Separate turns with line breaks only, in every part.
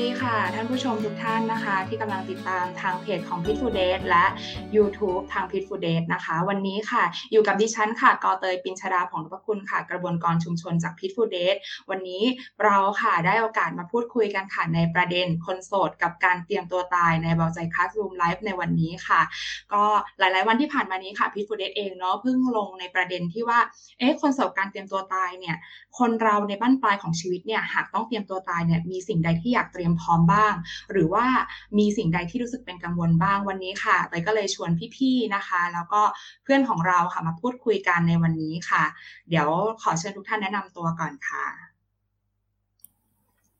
ดีค่ะ ท่านผู้ชมทุกท่านนะคะ ที่กำลังติดตามทางเพจของพิทฟูเดสและ YouTube ทางพิทฟูเดสนะคะ วันนี้ค่ะ อยู่กับดิฉันค่ะกอเตยปินชดาของระคุณค่ะ กระบวนการชุมชนจากพิทฟูเดสวันนี้เราค่ะได้โอกาสมาพูดคุยกันค่ะในประเด็นคนโสดกับการเตรียมตัวตายในเบาใจคัสรูมไลฟ์ในวันนี้ค่ะ ก็หลาย ๆ วันที่ผ่านมานี้ค่ะพิทฟูเดสเองเนาะเพิ่งลงในประเด็นที่ว่าเอ๊ะคนโสดการเตรียมตัวตายเนี่ยคนเราในบั้นปลายของชีวิตเนี่ยหากต้องเตรียมตัวตายเนี่ยมีสิ่งใดที่อยากเตรียมพร้อมบ้าง หรือว่ามีสิ่งใดที่รู้สึกเป็นกังวลบ้างวันนี้ค่ะเตยก็เลยชวนพี่ๆนะคะ แล้วก็เพื่อนของเราค่ะมาพูดคุยกันในวันนี้ค่ะ เดี๋ยวขอเชิญทุกท่านแนะนำตัวก่อนค่ะ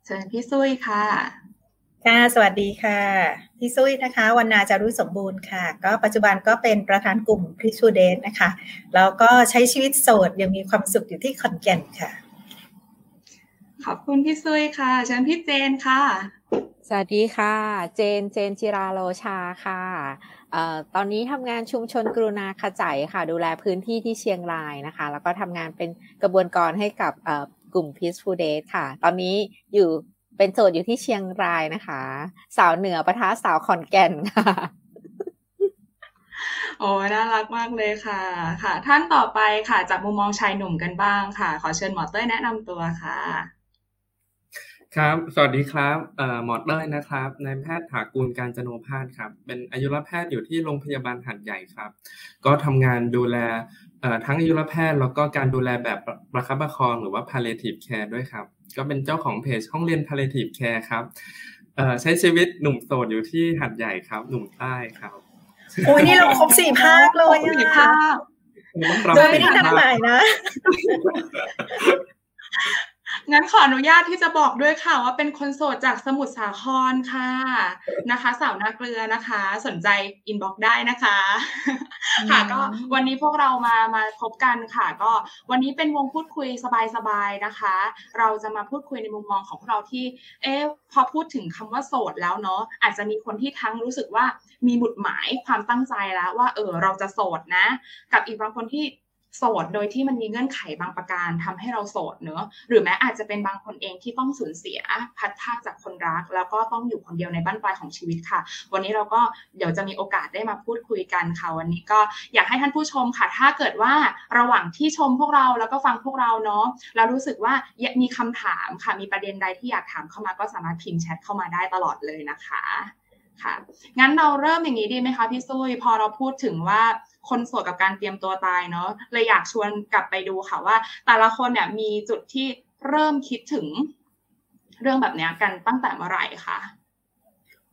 เชิญพี่ซุยค่ะ
ค่ะ สวัสดีค่ะ พี่ซุยนะคะวันนาจารุสมบูรณ์ค่ะ ก็ปัจจุบันก็เป็นประธานกลุ่มคริสตูเดนนะคะ แล้วก็ใช้ชีวิตโสดยังมีความสุขอยู่ที่ขอนแก่นค่ะ
ขอบคุณพี่ซุยค่ะเชิญพี่เจนค่ะ
สวัสดีค่ะ เจน เจนจิราโลชาค่ะเอ่อตอนนี้ทำงานชุมชนกรุณาขจายค่ะ ดูแลพื้นที่ที่เชียงรายนะคะ แล้วก็ทำงานเป็นกระบวนการให้กับกลุ่ม Peaceful Day ค่ะ ตอนนี้อยู่เป็นโสดอยู่ที่เชียงรายนะคะ สาวเหนือประทะสาวขอนแก่นค่ะ
โอ้น่ารักมากเลยค่ะ ค่ะ ท่านต่อไปค่ะ จากมุมมองชายหนุ่มกันบ้างค่ะ ขอเชิญหมอเต้ยแนะนำตัวค่ะ
ครับ สวัสดีครับหมอเต้ยนะครับ นายแพทย์ถากูลการจโนภาสครับ เป็นอายุรแพทย์อยู่ที่โรงพยาบาลหัดใหญ่ครับ ก็ทำงานดูแลทั้งอายุรแพทย์แล้วก็การดูแลแบบประคับประคองหรือว่า palliative care ด้วยครับ ก็เป็นเจ้าของเพจห้องเรียน palliative care ครับใช้ชีวิตหนุ่มโสดอยู่ที่หัดใหญ่ครับ หนุ่มใต้ครับ
โอ้ยนี่เราครบสี่ภาคเลยอะโดยไม่ได้นัดหมายนะ
งั้นขออนุญาตที่จะบอกด้วยค่ะ ว่าเป็นคนโสดจากสมุทรสาครค่ะนะคะ สาวนาเกลือนะคะ สนใจอินบ็อกได้นะคะ ค่ะ ก็วันนี้พวกเรามามาพบกันค่ะ ก็วันนี้เป็นวงพูดคุยสบายๆนะคะ เราจะมาพูดคุยในมุมมองของเราที่ เอ๊พอพูดถึงคำว่าโสดแล้วเนาะอาจจะมีคนที่ทั้งรู้สึกว่ามีบุตหมายความตั้งใจแล้วว่า เออเราจะโสดนะ กับอีกบางคนที่ โสดโดยที่มันมีเงื่อนไขบางประการทำให้เราโสดเนอะหรือแม้อาจจะเป็นบางคนเองที่ต้องสูญเสียพัดพาจากคนรัก แล้วก็ต้องอยู่คนเดียวในบ้านปลายของชีวิตค่ะ วันนี้เราก็เดี๋ยวจะมีโอกาสได้มาพูดคุยกันค่ะ วันนี้ก็อยากให้ท่านผู้ชมค่ะ ถ้าเกิดว่าระหว่างที่ชมพวกเราแล้วก็ฟังพวกเราเนาะเรารู้สึกว่ามีคำถามค่ะมีประเด็นใดที่อยากถามเข้ามาก็สามารถพิมพ์แชทเข้ามาได้ตลอดเลยนะคะค่ะงั้นเราเริ่มอย่างนี้ดีไหมคะพี่ซุยพอเราพูดถึงว่า คนโสดกับการเตรียมตัวตายเนาะเลยอยากชวนกลับไปดูค่ะว่า แต่ละคนเนี่ยมีจุดที่เริ่มคิดถึงเรื่องแบบนี้กันตั้งแต่เมื่อไหร่คะ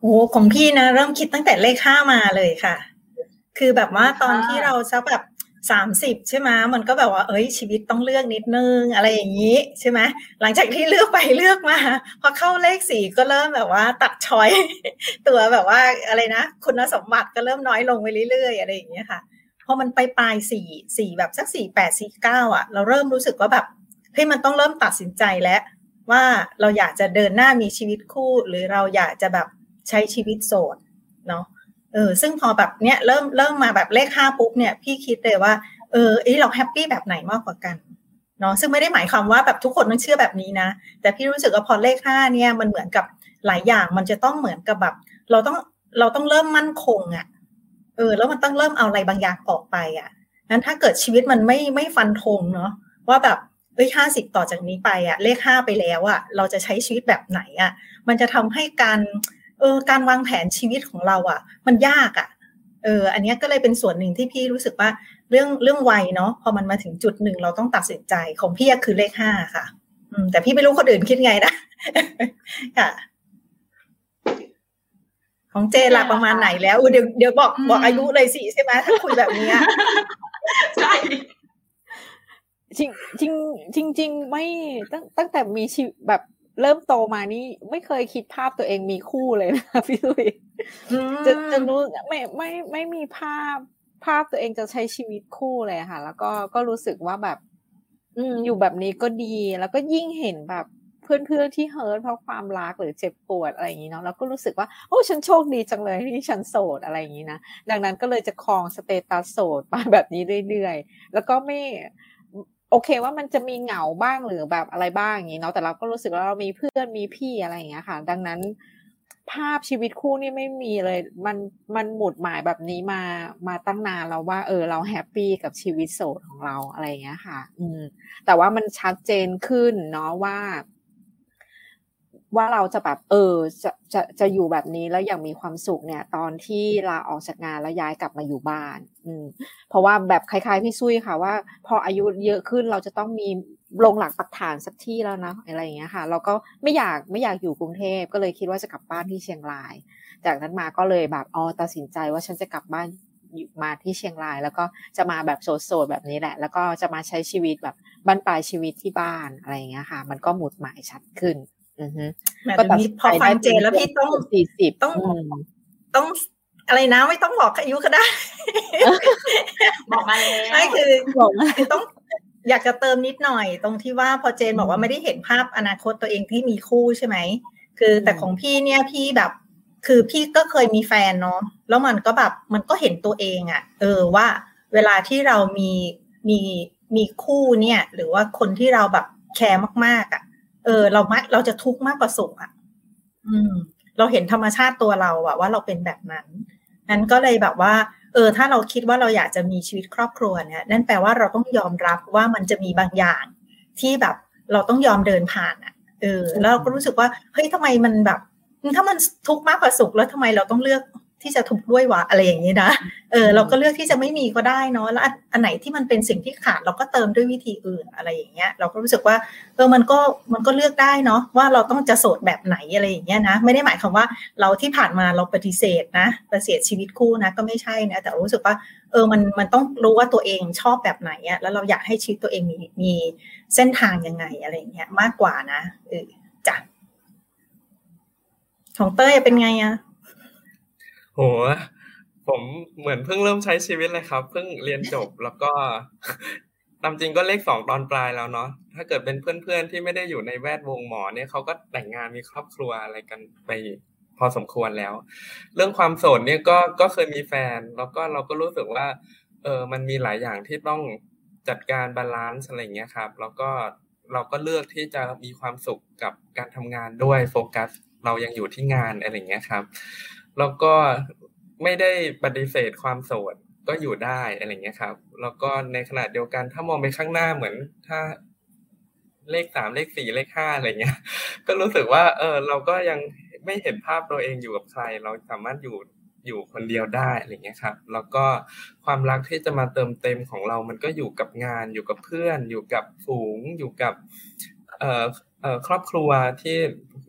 โอ้ของพี่นะ เริ่มคิดตั้งแต่เลขห้ามาเลยค่ะ คือแบบว่าตอนที่เราสักแบบสามสิบใช่ไหมมันก็แบบว่า เอ้ยชีวิตต้องเลือกนิดนึงอะไรอย่างนี้ใช่ไหมหลังจากที่เลือกไปเลือกมา พอเข้าเลขสี่ก็เริ่มแบบว่าตัดชอยตัวแบบว่าอะไรนะ คุณสมบัติก็เริ่มน้อยลงไปเรื่อยๆอะไรอย่างเงี้ยค่ะ พอมันไปปลายสี่สี่แบบสักสี่แปดสี่เก้าอะ เราเริ่มรู้สึกว่าแบบเฮ้ยมันต้องเริ่มตัดสินใจแล้วว่าเราอยากจะเดินหน้ามีชีวิตคู่ หรือเราอยากจะแบบใช้ชีวิตโสดเนาะเออซึ่งพอแบบเนี้ยเริ่มเริ่มมาแบบเลขห้าปุ๊บเนี่ยพี่คิดเลยว่าเออไอเราแฮปปี้แบบไหนมากกว่ากันเนาะซึ่งไม่ได้หมายความว่าแบบทุกคนต้องเชื่อแบบนี้นะ แต่พี่รู้สึกว่าพอเลขห้าเนี่ยมันเหมือนกับหลายอย่างมันจะต้องเหมือนกับแบบ เราต้องเราต้องเริ่มมั่นคงอะ่ะ เออแล้วมันต้องเริ่มเอาอะไรบางอย่างออกไปอะ่ะนั้นถ้าเกิดชีวิตมันไม่ไม่ฟันธงเนาะว่าแบบเอ้ยห้าสิบต่อจากนี้ไปอะ่ะเลขห้าไปแล้วอะ่ะเราจะใช้ชีวิตแบบไหนอะ่ะมันจะทำให้การเออการวางแผนชีวิตของเราอะ่ะ มันยากอะ่ะเอออันนี้ก็เลยเป็นส่วนหนึ่งที่พี่รู้สึกว่าเรื่องเรื่องวัยเนาะพอมันมาถึงจุดหนึ่งเราต้องตัดสินใจของพี่คือเลขห้าค่ะ อืมแต่พี่ไม่รู้คนอื่นคิดไงนะค่ะ ของเจล่ะประมาณไหนแล้วเดี๋ยวเดี๋ยวบอกบอกอายุเลยสิใช่ไหมถ้าคุยแบบนี้
ใช่
จริงจริงจริงจริงไม่ตั้งตั้งแต่มีชีวิตแบบเริ่มโตมานี่ไม่เคยคิดภาพตัวเองมีคู่เลยนะพี่ลุยจะจะรู้ไม่ไม่ไม่มีภาพภาพตัวเองจะใช้ชีวิตคู่เลยค่ะ แล้วก็ก็รู้สึกว่าแบบ อืมอยู่แบบนี้ก็ดีแล้วก็ยิ่งเห็นแบบ เพื่อนๆที่ hurt เพราะความรักหรือเจ็บปวดอะไรอย่างนี้เนาะแล้วก็รู้สึกว่าโอ้ฉันโชคดีจังเลยที่ฉันโสดอะไรอย่างนี้นะดังนั้นก็เลยจะครอง status โสดมาแบบนี้เรื่อยๆ แล้วก็ไม่โอเคว่ามันจะมีเหงาบ้างหรือแบบอะไรบ้างอย่างนี้เนาะแต่เราก็รู้สึกว่าเรามีเพื่อนมีพี่อะไรอย่างเงี้ยค่ะ ดังนั้นภาพชีวิตคู่นี่ไม่มีเลย มันมันหมุดหมายแบบนี้มามาตั้งนานแล้วว่า เออ เราแฮปปี้กับชีวิตโสดของเราอะไรอย่างเงี้ยค่ะ อืม แต่ว่ามันชัดเจนขึ้นเนาะว่า ว่าเราจะแบบเออจะจะจะอยู่แบบนี้แล้วอย่างมีความสุขเนี่ย ตอนที่ลาออกจากงานแล้วย้ายกลับมาอยู่บ้าน อืม เพราะว่าแบบคล้ายๆพี่ซุยค่ะว่า พออายุเยอะขึ้นเราจะต้องมีลงหลักปักฐานสักที่แล้วนะอะไรอย่างเงี้ยค่ะ เราก็ไม่อยากไม่อยากอยู่กรุงเทพก็เลยคิดว่าจะกลับบ้านที่เชียงราย จากนั้นมาก็เลยแบบอ๋อตัดสินใจว่าฉันจะกลับบ้านมาที่เชียงราย แล้วก็จะมาแบบโสดๆแบบนี้แหละ แล้วก็จะมาใช้ชีวิตแบบบ้านปลายชีวิตที่บ้านอะไรอย่างเงี้ยค่ะ มันก็หมุดหมายชัดขึ้น
ก็ตัดพอฟังเจแล้วพี่ต้อง
สี่สิบ
ต้องต้องอะไรนะไม่ต้องบอกอายุก็ได้
บอกมาเลย
ใช่คือบอกคือต้องอยากจะเติมนิดหน่อย ตรงที่ว่าพอเจนบอกว่าไม่ได้เห็นภาพอนาคตตัวเองที่มีคู่ใช่ไหมคือแต่ของพี่เนี่ยพี่แบบ คือพี่ก็เคยมีแฟนเนาะแล้วมันก็แบบมันก็เห็นตัวเองอะ่ะเออว่า เวลาที่เรามีมีมีคู่เนี่ย หรือว่าคนที่เราแบบแคร์มากๆอะ่ะ เออ เราไม่เราจะทุกข์มากกว่าสุขอะ อืม เราเห็นธรรมชาติตัวเราอะว่าเราเป็นแบบนั้นนั้นก็เลยแบบว่า เออ ถ้าเราคิดว่าเราอยากจะมีชีวิตครอบครัวเนี่ยนั่นแปลว่าเราต้องยอมรับว่ามันจะมีบางอย่าง ที่แบบเราต้องยอมเดินผ่านอะเออ แล้วเราก็รู้สึกว่าเฮ้ยทำไมมันแบบถ้ามันทุกข์มากกว่าสุขแล้วทำไมเราต้องเลือก ที่จะทุกข์ด้วยวะอะไรอย่างนี้นะ เออเราก็เลือกที่จะไม่มีก็ได้เนาะแล้วอันไหนที่มันเป็นสิ่งที่ขาดเราก็เติมด้วยวิธีอื่นอะไรอย่างเงี้ย เราก็รู้สึกว่าเออมันก็มันก็เลือกได้เนาะว่าเราต้องจะโสดแบบไหนอะไรอย่างเงี้ยนะ ไม่ได้หมายความว่าเราที่ผ่านมาเราปฏิเสธนะปฏิเสธชีวิตคู่นะก็ไม่ใช่นะแต่รู้สึกว่า เออมันมันต้องรู้ว่าตัวเองชอบแบบไหนอะแล้วเราอยากให้ชีวิตตัวเองมีมีเส้นทางยังไงอะไรอย่างเงี้ยมากกว่านะเออจ้ะของเต้ยเป็นไงอะ
โหผมเหมือนเพิ่งเริ่มใช้ชีวิตเลยครับ เพิ่งเรียนจบแล้วก็ตามจริงก็เลขสองตอนปลายแล้วเนาะถ้าเกิดเป็นเพื่อนๆที่ไม่ได้อยู่ในแวดวงหมอเนี่ยเขาก็แต่งงานมีครอบครัวอะไรกันไปพอสมควรแล้ว เรื่องความโสดเนี่ยก็ก็เคยมีแฟน แล้วก็เราก็รู้สึกว่า เออมันมีหลายอย่างที่ต้องจัดการ balance อะไรเงี้ยครับ แล้วก็เราก็เลือกที่จะมีความสุขกับการทำงานด้วยโฟกัส เรายังอยู่ที่งานอะไรเงี้ยครับ แล้วก็ไม่ได้ปฏิเสธความโสดก็อยู่ได้อะไรเงี้ยครับ แล้วก็ในขณะเดียวกันถ้ามองไปข้างหน้าเหมือนถ้าเลขสามเลขสี่เลขห้าอะไรเงี้ย ก็รู้สึกว่า เออ เราก็ยังไม่เห็นภาพตัวเองอยู่กับใคร เราสามารถอยู่อยู่คนเดียวได้อะไรเงี้ยครับ แล้วก็ความรักที่จะมาเติมเต็มของเรา มันก็อยู่กับงาน อยู่กับเพื่อน อยู่กับฝูง อยู่กับ เอ่อเอ่อครอบครัวที่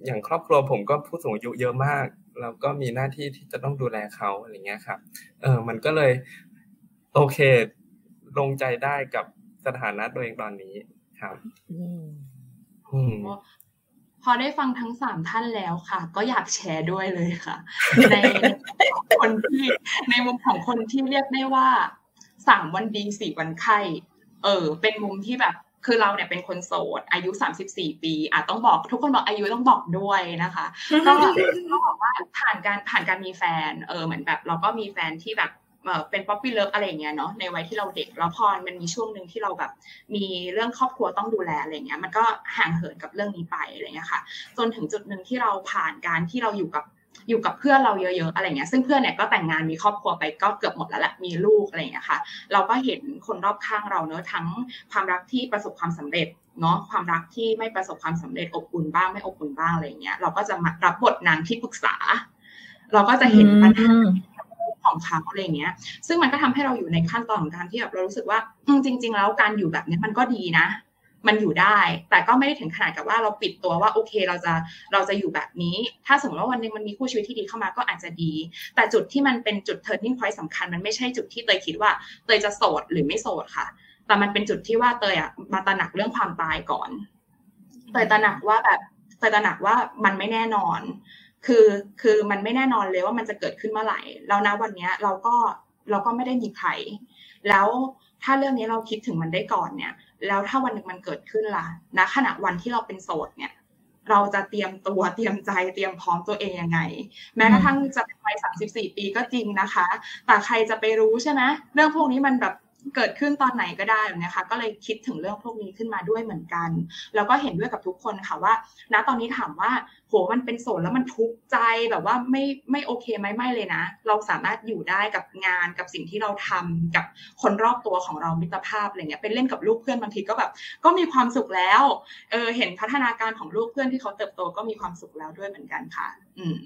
อย่างครอบครัวผมก็ผู้สูงอายุเยอะมาก เราก็มีหน้าที่ที่จะต้องดูแลเขาอะไรเงี้ยครับเออมันก็เลยโอเค ลงใจได้กับสถานะตัวเองตอนนี้ครับ
อืมพอได้ฟังทั้งสามท่านแล้วค่ะ ก็อยากแชร์ด้วยเลยค่ะ ในคนที่ในมุมของคนที่เรียกได้ว่าสามวันดีสี่วันไข้เออ เป็นมุมที่แบบ คือเราเนี่ยเป็นคนโสด อายุ 34 ปีอาจต้องบอกทุกคนบอกอายุต้องบอกด้วยนะคะก็ต้องบอกว่าผ่านการผ่านการมีแฟนเออเหมือนแบบเราก็มีแฟนที่แบบเป็น puppy love อะไรเงี้ยเนาะในวัยที่เราเด็กแล้วพอมันมีช่วงหนึ่งที่เราแบบ มีเรื่องครอบครัวต้องดูแลอะไรเงี้ยมันก็ห่างเหินกับเรื่องนี้ไปอะไรเงี้ยค่ะ จนถึงจุดหนึ่งที่เราผ่านการที่เราอยู่กับ อยู่กับเพื่อนเราเยอะ ๆ อะไรเงี้ยซึ่งเพื่อนเนี่ยก็แต่งงานมีครอบครัวไปก็เกือบหมดแล้วแหละมีลูกอะไรเงี้ยค่ะเราก็เห็นคนรอบข้างเราเนอะทั้งความรักที่ประสบความสำเร็จเนาะความรักที่ไม่ประสบความสำเร็จอบอุ่นบ้างไม่อบอุ่นบ้างอะไรเงี้ยเราก็จะมารับบทนางที่ปรึกษา เราก็จะเห็นปัญหาของเขาอะไรเงี้ย ซึ่งมันก็ทำให้เราอยู่ในขั้นตอนของการที่แบบเรารู้สึกว่าจริง ๆ แล้วการอยู่แบบนี้มันก็ดีนะ มันอยู่ได้ แต่ก็ไม่ได้ถึงขนาดกับว่าเราปิดตัวว่าโอเคเราจะเราจะอยู่แบบนี้ ถ้าสมมติว่าวันนึงมันมีคู่ชีวิตที่ดีเข้ามาก็อาจจะดี แต่จุดที่มันเป็นจุด turning point สำคัญ มันไม่ใช่จุดที่เตยคิดว่าเตยจะโสดหรือไม่โสดค่ะ แต่มันเป็นจุดที่ว่าเตยอะมาตระหนักเรื่องความตายก่อนเตยตระหนักว่าแบบเตยตระหนักว่ามันไม่แน่นอน คือคือมันไม่แน่นอนเลยว่ามันจะเกิดขึ้นเมื่อไหร่แล้วนะวันนี้เราก็เราก็ไม่ได้มีใครแล้วถ้าเรื่องนี้เราคิดถึงมันได้ก่อนเนี่ย แล้วถ้าวันหนึ่งมันเกิดขึ้นล่ะณขณะวันที่เราเป็นโสดเนี่ย เราจะเตรียมตัวเตรียมใจเตรียมพร้อมตัวเองยังไง แม้กระทั่งจะเป็นวัยสามสิบสี่ปีก็จริงนะคะ แต่ใครจะไปรู้ใช่ไหมเรื่องพวกนี้มันแบบ เกิดขึ้นตอนไหนก็ได้นะคะก็เลยคิดถึงเรื่องพวกนี้ขึ้นมาด้วยเหมือนกัน แล้วก็เห็นด้วยกับทุกคนค่ะว่า ณตอนนี้ถามว่าโหมันเป็นโสดแล้วมันทุกข์ใจแบบว่าไม่ไม่โอเคไหมไม่เลยนะ เราสามารถอยู่ได้กับงานกับสิ่งที่เราทำกับคนรอบตัวของเรามิตรภาพอะไรเงี้ยเป็นเล่นกับลูกเพื่อนบางทีก็แบบ ก็มีความสุขแล้วเออเห็นพัฒนาการของลูกเพื่อนที่เขาเติบโตก็มีความสุขแล้วด้วยเหมือนกันค่ะ อืม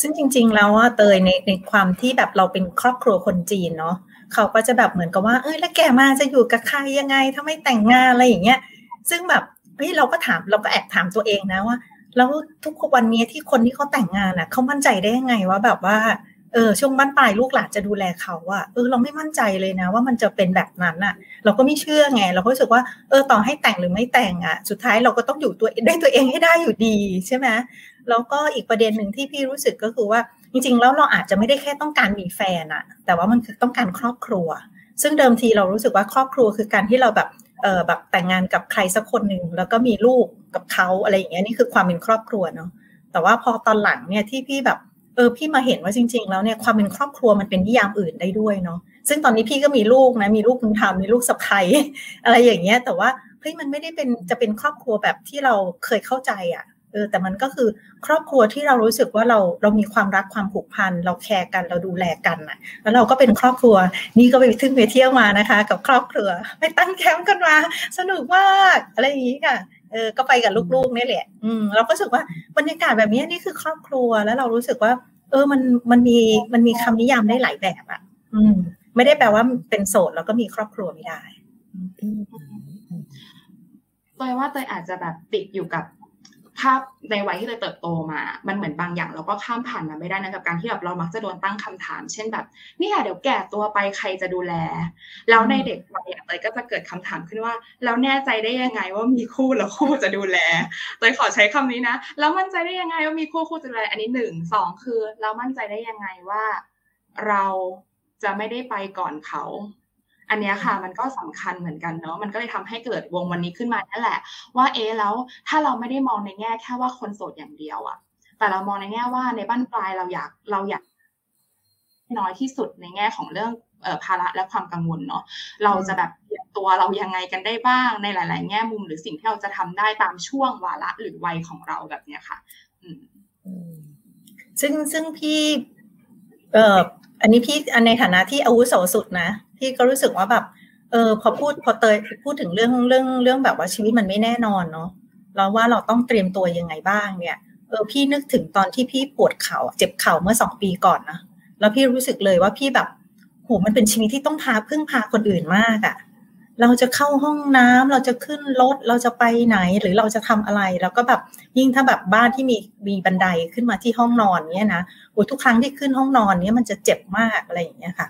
ซึ่งจริง ๆ แล้วว่าเตยในในความที่แบบเราเป็นครอบครัวคนจีนเนาะ เขาก็จะแบบเหมือนกับว่า เอ้ยแล้วแกมาจะอยู่กับใครยังไงถ้าไม่แต่งงานอะไรอย่างเงี้ย ซึ่งแบบเฮ้ยเราก็ถามเราก็แอบถามตัวเองนะว่าแล้วทุกวันนี้ที่คนที่เขาแต่งงานอะเขามั่นใจได้ยังไงว่าแบบว่าเออช่วงบ้านปลายลูกหลานจะดูแลเขาอะเออเราไม่มั่นใจเลยนะ ว่ามันจะเป็นแบบนั้นอะเราก็ไม่เชื่อไง เราก็รู้สึกว่าเออต่อให้แต่งหรือไม่แต่งอะสุดท้ายเราก็ต้องอยู่ตัวได้ตัวเองให้ได้อยู่ดีใช่ไหมแล้วก็อีกประเด็นหนึ่งที่พี่รู้สึกก็คือว่า จริงๆ แล้วเราอาจจะไม่ได้แค่ต้องการมีแฟนอะแต่ว่ามันคือต้องการครอบครัว ซึ่งเดิมทีเรารู้สึกว่าครอบครัวคือการที่เราแบบเออแบบแต่งงานกับใครสักคนหนึ่งแล้วก็มีลูกกับเขาอะไรอย่างเงี้ยนี่คือความเป็นครอบครัวเนาะแต่ว่าพอตอนหลังเนี่ยที่พี่แบบเออพี่มาเห็นว่าจริง ๆ แล้วเนี่ยความเป็นครอบครัวมันเป็นนิยามอื่นได้ด้วยเนาะซึ่งตอนนี้พี่ก็มีลูกนะมีลูกคุณธรรมมีลูกสะใภ้อะไรอย่างเงี้ย แต่ว่าเฮ้ยมันไม่ได้เป็นจะเป็นครอบครัวแบบที่เราเคยเข้าใจอะ่ะ ออแต่มันก็คือครอบครัวที่เรารู้สึกว่าเราเรามีความรักความผูกพัน เราแคร์กันเราดูแลกันอะ แล้วเราก็เป็นครอบครัวนี่ก็ไปทึ่งไปเที่ยวมานะคะ กับครอบครัวไปตั้งแคมป์กันมา สนุกมากอะไรอย่างนี้ค่ะเออก็ไปกับลูกๆนี่แหละ อืมเราก็รู้สึกว่าบรรยากาศแบบนี้นี่คือครอบครัวแล้วเรารู้สึกว่า เออมันมันมีมันมีคำนิยามได้หลายแบบอะ อืม ไม่ได้แปลว่าเป็นโสดแล้วก็มีครอบครัวไม่ได้
ตยว่าเตยอาจจะแบบติดอยู่กับ ภาพในวัยที่เราเติบโตมา มันเหมือนบางอย่างเราก็ข้ามผ่านมาไม่ได้นะกับการที่แบบเรามักจะโดนตั้งคำถาม เช่นแบบนี่เดี๋ยวแก่ตัวไปใครจะดูแล แล้วในเด็กวัยเตยก็จะเกิดคำถามขึ้นว่าแล้วแน่ใจได้ยังไงว่ามีคู่แล้วคู่จะดูแลเตยขอใช้คำนี้นะแล้วมั่นใจได้ยังไงว่ามีคู่คู่จะดูแลอันนี้หนึ่งสองคือเรามั่นใจได้ยังไงว่า เราจะไม่ได้ไปก่อนเขา อันนี้ค่ะมันก็สำคัญเหมือนกันเนาะมันก็เลยทำให้เกิดวงวันนี้ขึ้นมานั่นแหละ ว่าเอ๊แล้วถ้าเราไม่ได้มองในแง่แค่ว่าคนโสดอย่างเดียวอะแต่เรามองในแง่ว่าในบ้านปลายเราอยากเราอยากน้อยที่สุดในแง่ของเรื่องภาระและความกังวลเนาะเราจะแบบเตรียมตัวเรายังไงกันได้บ้างในหลาย ๆ แง่มุมหรือสิ่งที่เราจะทำได้ตามช่วงวาระหรือวัยของเราแบบเนี้ยค่ะอืม
ซึ่งซึ่งพี่เอ่ออันนี้พี่อันในฐานะที่อาวุโสสุดนะ พี่ก็รู้สึกว่าแบบ เออ พอพูดพอเตยพูดถึงเรื่องเรื่องเรื่องแบบว่าชีวิตมันไม่แน่นอนเนาะแล้วว่าเราต้องเตรียมตัวยังไงบ้างเนี่ย เออพี่นึกถึงตอนที่พี่ปวดเขา่าเจ็บเข่าเมื่อสองปีก่อนนะแล้วพี่รู้สึกเลยว่าพี่แบบโหมันเป็นชีวิตที่ต้องพาพึ่งพาคนอื่นมากอะ่ะ เราจะเข้าห้องน้ำเราจะขึ้นรถเราจะไปไหนหรือเราจะทำอะไร แล้วก็แบบยิ่งถ้าแบบบ้านที่มีมีบันไดขึ้นมาที่ห้องนอนเนี้ยนะโอ้ทุกครั้งที่ขึ้นห้องนอนเนี้ยมันจะเจ็บมากอะไรอย่างเงี้ยค่ะ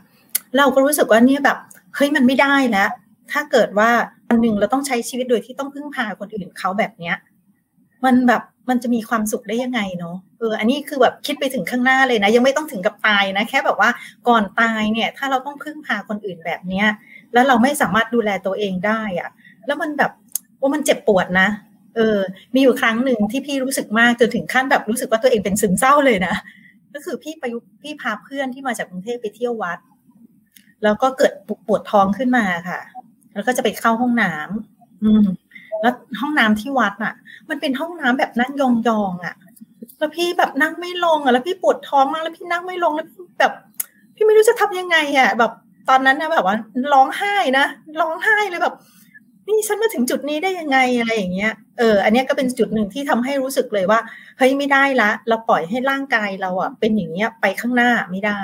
เราก็รู้สึกว่าเนี่ยแบบเฮ้ยมันไม่ได้แล้วถ้าเกิดว่าวันหนึ่งเราต้องใช้ชีวิตโดยที่ต้องพึ่งพาคนอื่นเขาแบบเนี้ย มันแบบมันจะมีความสุขได้ยังไงเนาะเอออันนี้คือแบบคิดไปถึงข้างหน้าเลยนะ ยังไม่ต้องถึงกับตายนะ แค่แบบว่าก่อนตายเนี่ย ถ้าเราต้องพึ่งพาคนอื่นแบบเนี้ย แล้วเราไม่สามารถดูแลตัวเองได้อะแล้วมันแบบว่ามันเจ็บปวดนะเออ มีอยู่ครั้งหนึ่งที่พี่รู้สึกมากจนถึงขั้นแบบรู้สึกว่าตัวเองเป็นซึมเศร้าเลยนะก็คือพี่ไปพี่พาเพื่อนที่มาจากกรุงเทพไปเที่ยววัด แล้วก็เกิดปวดท้องขึ้นมาค่ะ แล้วก็จะไปเข้าห้องน้ำอืม แล้วห้องน้ำที่วัดอะ มันเป็นห้องน้ำแบบนั่งยองๆอะ แล้วพี่แบบนั่งไม่ลงอะแล้วพี่ปวดท้องมากแล้วพี่นั่งไม่ลงแล้วแบบ พี่ไม่รู้จะทำยังไงอะ แบบตอนนั้นนะแบบว่าร้องไห้นะร้องไห้เลยแบบ นี่ฉันมาถึงจุดนี้ได้ยังไงอะไรอย่างเงี้ย เออ อันนี้ก็เป็นจุดหนึ่งที่ทำให้รู้สึกเลยว่าเฮ้ยไม่ได้ละ เราปล่อยให้ร่างกายเราอะเป็นอย่างเงี้ยไปข้างหน้าไม่ได้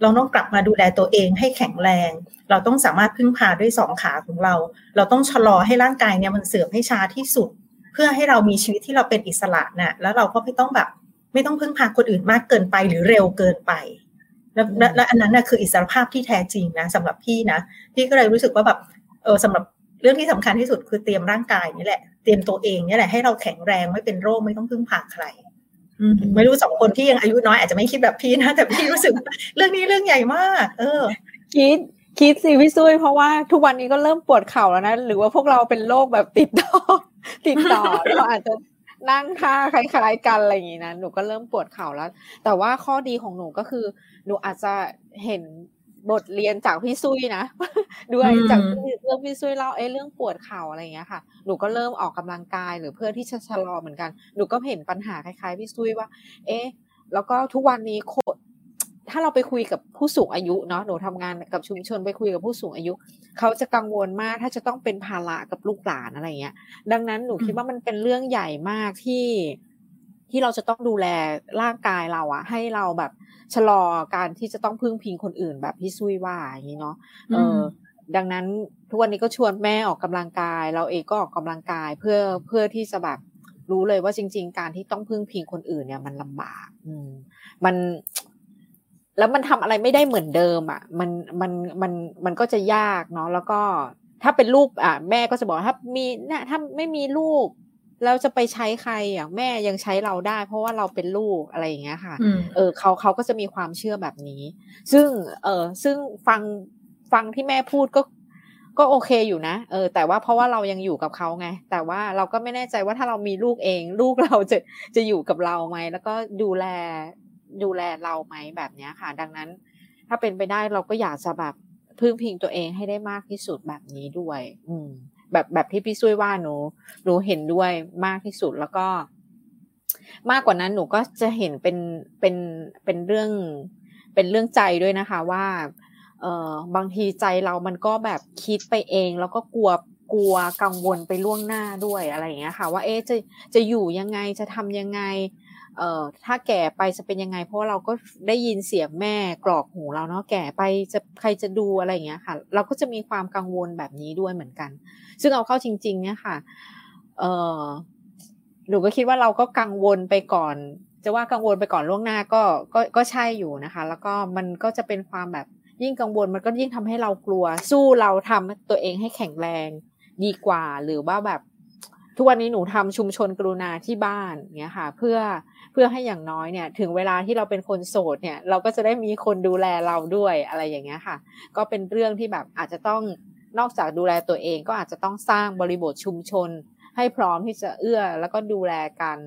เราต้องกลับมาดูแลตัวเองให้แข็งแรง เราต้องสามารถพึ่งพาด้วยสองขาของเรา เราต้องชะลอให้ร่างกายเนี่ยมันเสื่อมให้ช้าที่สุด เพื่อให้เรามีชีวิตที่เราเป็นอิสระนะ่ะแล้วเราก็ไม่ต้องแบบ ไม่ต้องพึ่งพาคนอื่นมากเกินไปหรือเร็วเกินไปแล้วและอันนั้นน่ะคืออิสรภาพที่แท้จริงนะสำหรับพี่นะพี่ก็เลยรู้สึกว่าแบบเออสำหรับเรื่องที่สำคัญที่สุดคือเตรียมร่างกายนี่แหละ เตรียมตัวเองนี่แหละให้เราแข็งแรงไม่เป็นโรคไม่ต้องพึ่งพาใครไม่รู้สองคนที่ยังอายุน้อยอาจจะไม่คิดแบบพี่นะ แต่พี่รู้สึกเรื่องนี้เรื่องใหญ่มาก เออ
คิดคิดสิพี่ซุยเพราะว่าทุกวันนี้ก็เริ่มปวดเข่าแล้วนะ หรือว่าพวกเราเป็นโรคแบบติดต่อ ติดต่อเราอาจจะนั่งท่าคล้ายๆกันอะไรอย่างนี้นะหนูก็เริ่มปวดเข่าแล้ว แต่ว่าข้อดีของหนูก็คือ หนูอาจจะเห็น บทเรียนจากพี่ซุยนะด้วยจากเรื่องพี่ซุยเล่าเอ้เรื่องปวดเข่าอะไรอย่างเงี้ยค่ะ หนูก็เริ่มออกกำลังกายหรือเพื่อที่จะชะลอเหมือนกัน หนูก็เห็นปัญหาคล้ายๆพี่ซุยว่า เอ๊ะ แล้วก็ทุกวันนี้โคถ้าเราไปคุยกับผู้สูงอายุเนาะหนูทำงานกับชุมชนไปคุยกับผู้สูงอายุ เขาจะกังวลมากถ้าจะต้องเป็นภาระกับลูกหลานอะไรเงี้ย ดังนั้นหนูคิดว่ามันเป็นเรื่องใหญ่มากที่ ที่เราจะต้องดูแลร่างกายเราอะให้เราแบบชะลอการที่จะต้องพึ่งพิงคนอื่นแบบพี่ซุยว่าอย่างนี้เนาะเออดังนั้นทุกวันนี้ก็ชวนแม่ออกกำลังกาย เราเองก็ออกกำลังกายเพื่อเพื่อที่จะแบบรู้เลยว่าจริง ๆ การที่ต้องพึ่งพิงคนอื่นเนี่ยมันลำบาก อืม มันแล้วมันทำอะไรไม่ได้เหมือนเดิมอะ มันมันมันมันก็จะยากเนาะแล้วก็ถ้าเป็นลูกอะแม่ก็จะบอกถ้ามีเนี่ยถ้าไม่มีลูก แล้วจะไปใช้ใครอะแม่ยังใช้เราได้ เพราะว่าเราเป็นลูกอะไรอย่างเงี้ยค่ะ เออเขาเขาก็จะมีความเชื่อแบบนี้ ซึ่งเออซึ่งฟังฟังที่แม่พูดก็ก็โอเคอยู่นะ เออ แต่ว่าเพราะว่าเรายังอยู่กับเขาไง แต่ว่าเราก็ไม่แน่ใจว่าถ้าเรามีลูกเอง ลูกเราจะจะอยู่กับเราไหม แล้วก็ดูแลดูแลเราไหมแบบนี้ค่ะ ดังนั้น ถ้าเป็นไปได้เราก็อยากจะแบบพึ่งพิงตัวเองให้ได้มากที่สุดแบบนี้ด้วย อืม แบบแบบที่พี่ซุยว่าหนูหนูเห็นด้วยมากที่สุดแล้วก็ มากกว่านั้นหนูก็จะเห็นเป็นเป็นเป็นเรื่อง เป็นเรื่องใจด้วยนะคะว่าเออบางทีใจเรามันก็แบบคิดไปเอง แล้วก็กลัวกลัวกังวลไปล่วงหน้าด้วยอะไรอย่างเงี้ยค่ะ ว่าเอ๊จะจะอยู่ยังไงจะทำยังไง เอ่อถ้าแก่ไปจะเป็นยังไง เพราะเราก็ได้ยินเสียงแม่กรอกหูเราเนาะแก่ไปจะใครจะดูอะไรอย่างเงี้ยค่ะ เราก็จะมีความกังวลแบบนี้ด้วยเหมือนกัน ซึ่งเอาเข้าจริง ๆ เนี่ยค่ะเออหนูก็คิดว่าเราก็กังวลไปก่อน จะว่ากังวลไปก่อนล่วงหน้าก็ก็ก็ใช่อยู่นะคะ แล้วก็มันก็จะเป็นความแบบยิ่งกังวลมันก็ยิ่งทำให้เรากลัว สู้เราทำตัวเองให้แข็งแรงดีกว่า หรือว่าแบบ ทุกวันนี้หนูทำชุมชนกรุณาที่บ้านเนี้ยค่ะ เพื่อเพื่อให้อย่างน้อยเนี่ย ถึงเวลาที่เราเป็นคนโสดเนี่ย เราก็จะได้มีคนดูแลเราด้วยอะไรอย่างเงี้ยค่ะ ก็เป็นเรื่องที่แบบอาจจะต้องนอกจากดูแลตัวเอง ก็อาจจะต้องสร้างบริบทชุมชน ให้พร้อมที่จะเอื้อแล้วก็ดูแลกัน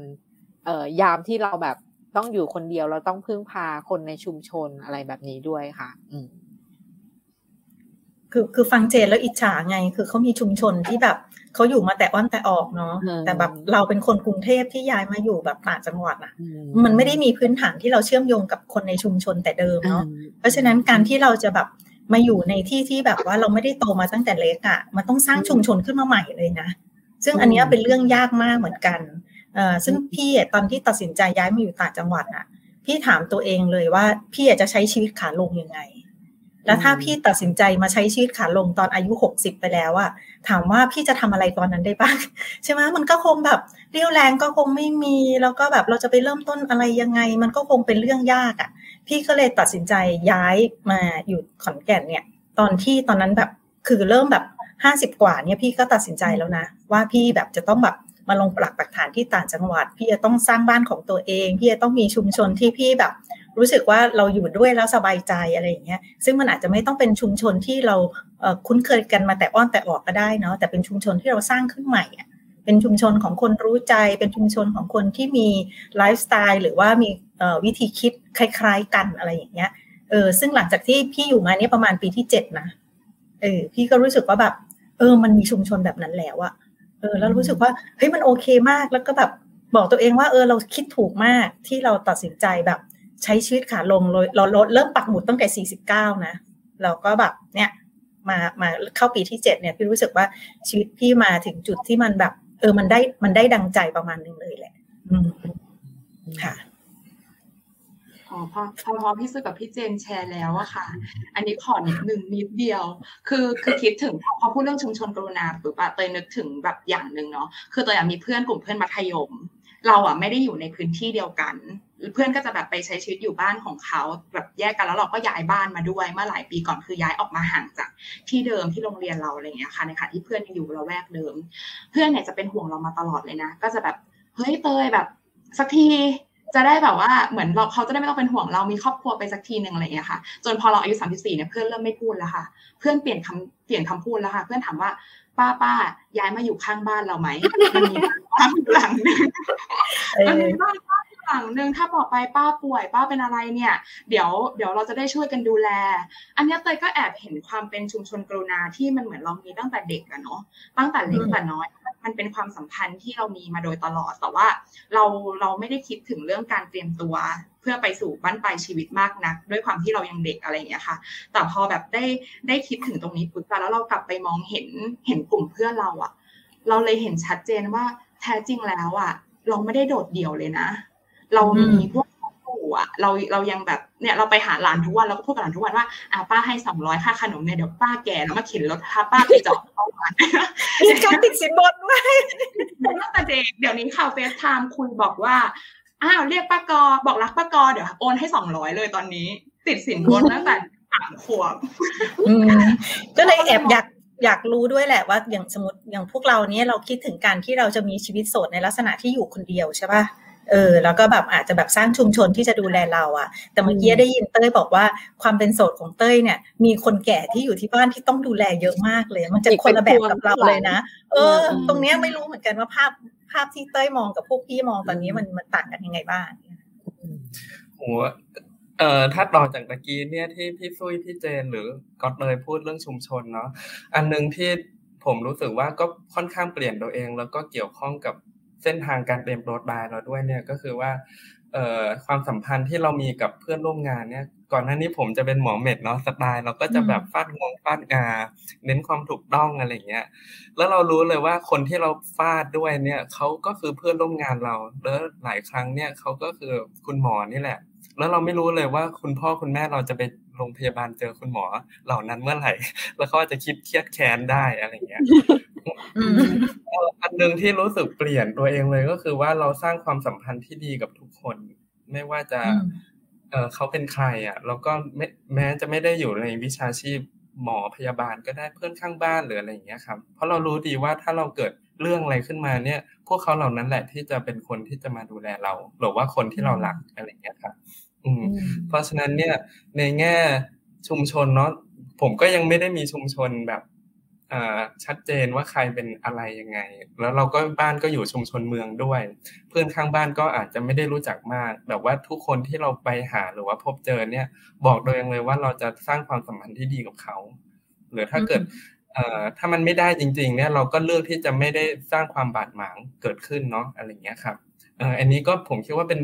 เอ่อยามที่เราแบบต้องอยู่คนเดียวเราต้องพึ่งพาคนในชุมชนอะไรแบบนี้ด้วยค่ะ อืม
คือคือฟังเจนแล้วอิจฉาไง คือเขามีชุมชนที่แบบเขาอยู่มาแต่อ้อนแต่ออกเนาะแต่แบบเราเป็นคนกรุงเทพที่ย้ายมาอยู่แบบต่างจังหวัดอะ มันไม่ได้มีพื้นฐานที่เราเชื่อมโยงกับคนในชุมชนแต่เดิมเนาะเพราะฉะนั้นการที่เราจะแบบมาอยู่ในที่ที่แบบว่าเราไม่ได้โตมาตั้งแต่เล็กอะมันต้องสร้างชุมชนขึ้นมาใหม่เลยนะ ซึ่งอันนี้เป็นเรื่องยากมากเหมือนกันเอ่อซึ่งพี่ตอนที่ตัดสินใจย้ายมาอยู่ต่างจังหวัดอะ พี่ถามตัวเองเลยว่าพี่จะใช้ชีวิตขาลงยังไง แล้วถ้าพี่ตัดสินใจมาใช้ชีวิตขาลงตอนอายุหกสิบไปแล้วอะถามว่าพี่จะทำอะไรตอนนั้นได้บ้างใช่ไหมมันก็คงแบบเรี่ยวแรงก็คงไม่มี แล้วก็แบบเราจะไปเริ่มต้นอะไรยังไง มันก็คงเป็นเรื่องยากอะพี่ก็เลยตัดสินใจย้ายมาอยู่ขอนแก่นเนี่ย ตอนที่ตอนนั้นแบบคือเริ่มแบบห้าสิบกว่าเนี่ยพี่ก็ตัดสินใจแล้วนะ ว่าพี่แบบจะต้องแบบมาลงปลักปักฐานที่ต่างจังหวัด พี่จะต้องสร้างบ้านของตัวเอง พี่จะต้องมีชุมชนที่พี่แบบ รู้สึกว่าเราอยู่ด้วยแล้วสบายใจอะไรอย่างเงี้ยซึ่งมันอาจจะไม่ต้องเป็นชุมชนที่เราคุ้นเคยกันมาแต่อ้อนแต่ออกก็ได้เนาะแต่เป็นชุมชนที่เราสร้างขึ้นใหม่เป็นชุมชนของคนรู้ใจ เป็นชุมชนของคนที่มีไลฟ์สไตล์หรือว่ามีวิธีคิดคล้าย ๆ กันอะไรอย่างเงี้ยเออซึ่งหลังจากที่พี่อยู่มาเนี้ยประมาณปีที่เจ็ดนะเออพี่ก็รู้สึกว่าแบบ เออ มันมีชุมชนแบบนั้นแล้วอะเออ แล้วรู้สึกว่าเฮ้ยมันโอเคมากแล้วก็แบบบอกตัวเองว่า เออเราคิดถูกมากที่เราตัดสินใจแบบ ใช้ชีวิตขาลงเราลดเริ่มปักหมุดตั้งแต่ 49 นะ เราก็แบบเนี่ยมามาเข้าปีที่เจ็ดเนี่ย พี่รู้สึกว่าชีวิตพี่มาถึงจุดที่มันแบบ เออมันได้มันได้ดังใจประมาณนึงเลยแหละ อืมค่ะ
อ๋อพอพอพอพี่ซื้อกับพี่เจนแชร์แล้วอะค่ะ อันนี้ขอนิดหนึ่งนิดเดียว คือคือคิดถึงพอพูดเรื่องชุมชนกรุณาปุ๊บอะเตยนึกถึงแบบอย่างหนึ่งเนาะคือเตยมีเพื่อนกลุ่มเพื่อนมัธยม เราอะไม่ได้อยู่ในพื้นที่เดียวกัน เพื่อนก็จะแบบไปใช้ชีวิตอยู่บ้านของเขาแบบแยกกันแล้วเราก็ย้ายบ้านมาด้วยเมื่อหลายปีก่อนคือย้ายออกมาห่างจากที่เดิมที่โรงเรียนเราอะไรเงี้ยค่ะในขณะที่เพื่อนยังอยู่เราแวกเดิม เพื่อนเนี่ยจะเป็นห่วงเรามาตลอดเลยนะ ก็จะแบบเฮ้ยเตยแบบสักทีจะได้แบบว่าเหมือนเราเขาจะได้ไม่ต้องเป็นห่วงเรามีครอบครัวไปสักทีหนึ่งอะไรเงี้ยค่ะ จนพอเราอายุสามสิบสี่เนี่ยเพื่อนเริ่มไม่พูดแล้วค่ะ เพื่อนเปลี่ยนคำเปลี่ยนคำพูดแล้วค่ะ เพื่อนถามว่าป้าป้าย้ายมาอยู่ข้างบ้านเราไหมมันมีบ้านอยู่หลังนึงมันมีบ้าน หลังหนึ่งถ้าบอกไปป้าป่วย ป้าเป็นอะไรเนี่ย เดี๋ยวเดี๋ยวเราจะได้ช่วยกันดูแล อันนี้เตยก็แอบเห็นความเป็นชุมชนกรุณาที่มันเหมือนเรามีตั้งแต่เด็กอะเนาะตั้งแต่เล็กแต่น้อย มันเป็นความสัมพันธ์ที่เรามีมาโดยตลอดแต่ว่าเราเราไม่ได้คิดถึงเรื่องการเตรียมตัวเพื่อไปสู่บ้านปลายชีวิตมากนัก ด้วยความที่เรายังเด็กอะไรอย่างเงี้ยค่ะ แต่พอแบบได้ได้คิดถึงตรงนี้ปุ๊บแล้วเรากลับไปมองเห็นเห็นกลุ่มเพื่อนเราอะเราเลยเห็นชัดเจนว่าแท้จริงแล้วอะเราไม่ได้โดดเดี่ยวเลยนะ เรามีพวกปู่อะเราเรายังแบบเนี่ยเราไปหาหลานทุกวันเราก็พูดกับหลานทุกวันว่าอ่าป้าให้สองร้อยค่าขนมเนี่ยเดี๋ยวป้าแก่แล้วมาเข็นรถพาป้าไปจอดเข้าร้าน
มีการติดสินบนด้วย
ตั้งแต่เด็กเดี๋ยวนี้ข่าวเฟซไทม์คุยบอกว่าอ้าวเรียกป้ากอบอกรักป้ากอเดี๋ยวโอนให้สองร้อยเลยตอนนี้ ติดสินบนตั้งแต่สามขวบ
ก็เลยแอบอยากอยากรู้ด้วยแหละว่าอย่างสมมติอย่างพวกเราเนี้ยเราคิดถึงการที่เราจะมีชีวิตโสดในลักษณะที่อยู่คนเดียวใช่ป่ะ เออแล้วก็แบบอาจจะแบบสร้างชุมชนที่จะดูแลเราอะแต่เมื่อกี้ได้ยินเต้ยบอกว่าความเป็นโสดของเต้ยเนี่ย มีคนแก่ที่อยู่ที่บ้านที่ต้องดูแลเยอะมากเลย มันจะคนละแบบกับเราเลยนะเออ ตรงเนี้ยไม่รู้เหมือนกันว่าภาพภาพที่เต้ยมองกับพวกพี่มองตอนนี้มันมันต่างกันยังไงบ้าง
โหเอ่อถ้าต่อจากตะกี้เนี่ยที่พี่ซุยพี่เจนหรือก็เลยพูดเรื่องชุมชนเนาะอันนึงที่ผมรู้สึกว่าก็ค่อนข้างเปลี่ยนตัวเอง แล้วก็เกี่ยวข้องกับ เส้นทางการเตรียมโรดบายเราด้วยเนี่ยก็คือว่าเอ่อความสัมพันธ์ที่เรามีกับเพื่อนร่วมงานเนี่ย ก่อนหน้านี้ผมจะเป็นหมอเม็ดเนาะสไตล์เราก็จะแบบฟาดงวงฟาดงาเน้นความถูกต้องอะไรเงี้ย แล้วเรารู้เลยว่าคนที่เราฟาดด้วยเนี่ยเขาก็คือเพื่อนร่วมงานเราแล้วหลายครั้งเนี่ยเขาก็คือคุณหมอนี่แหละ แล้วเราไม่รู้เลยว่าคุณพ่อคุณแม่เราจะไปโรงพยาบาลเจอคุณหมอเหล่านั้นเมื่อไหร่ แล้วเขาจะคิดเครียดแค้นได้อะไรเงี้ย อันหนึ่งที่รู้สึกเปลี่ยนตัวเองเลยก็คือว่าเราสร้างความสัมพันธ์ที่ดีกับทุกคน ไม่ว่าจะ เออเขาเป็นใครอะแล้วก็ไม่แม้จะไม่ได้อยู่ในวิชาชีพหมอพยาบาลก็ได้เพื่อนข้างบ้านหรืออะไรอย่างเงี้ยครับ เพราะเรารู้ดีว่าถ้าเราเกิดเรื่องอะไรขึ้นมาเนี่ย พวกเขาเหล่านั้นแหละที่จะเป็นคนที่จะมาดูแลเรา หรือว่าคนที่เราหลักอะไรอย่างเงี้ยครับอืม เพราะฉะนั้นเนี่ยในแง่ชุมชนเนาะผมก็ยังไม่ได้มีชุมชนแบบ ชัดเจนว่าใครเป็นอะไรยังไง แล้วเราก็บ้านก็อยู่ชุมชนเมืองด้วย เพื่อนข้างบ้านก็อาจจะไม่ได้รู้จักมาก แบบว่าทุกคนที่เราไปหาหรือว่าพบเจอเนี่ย บอกโดยเลยว่าเราจะสร้างความสัมพันธ์ที่ดีกับเขา หรือถ้าเกิดเอ่อถ้ามันไม่ได้จริง ๆ เนี่ยเราก็เลือกที่จะไม่ได้สร้างความบาดหมางเกิดขึ้นเนาะอะไรเงี้ยครับเอ่ออันนี้ก็ผมคิดว่าเป็น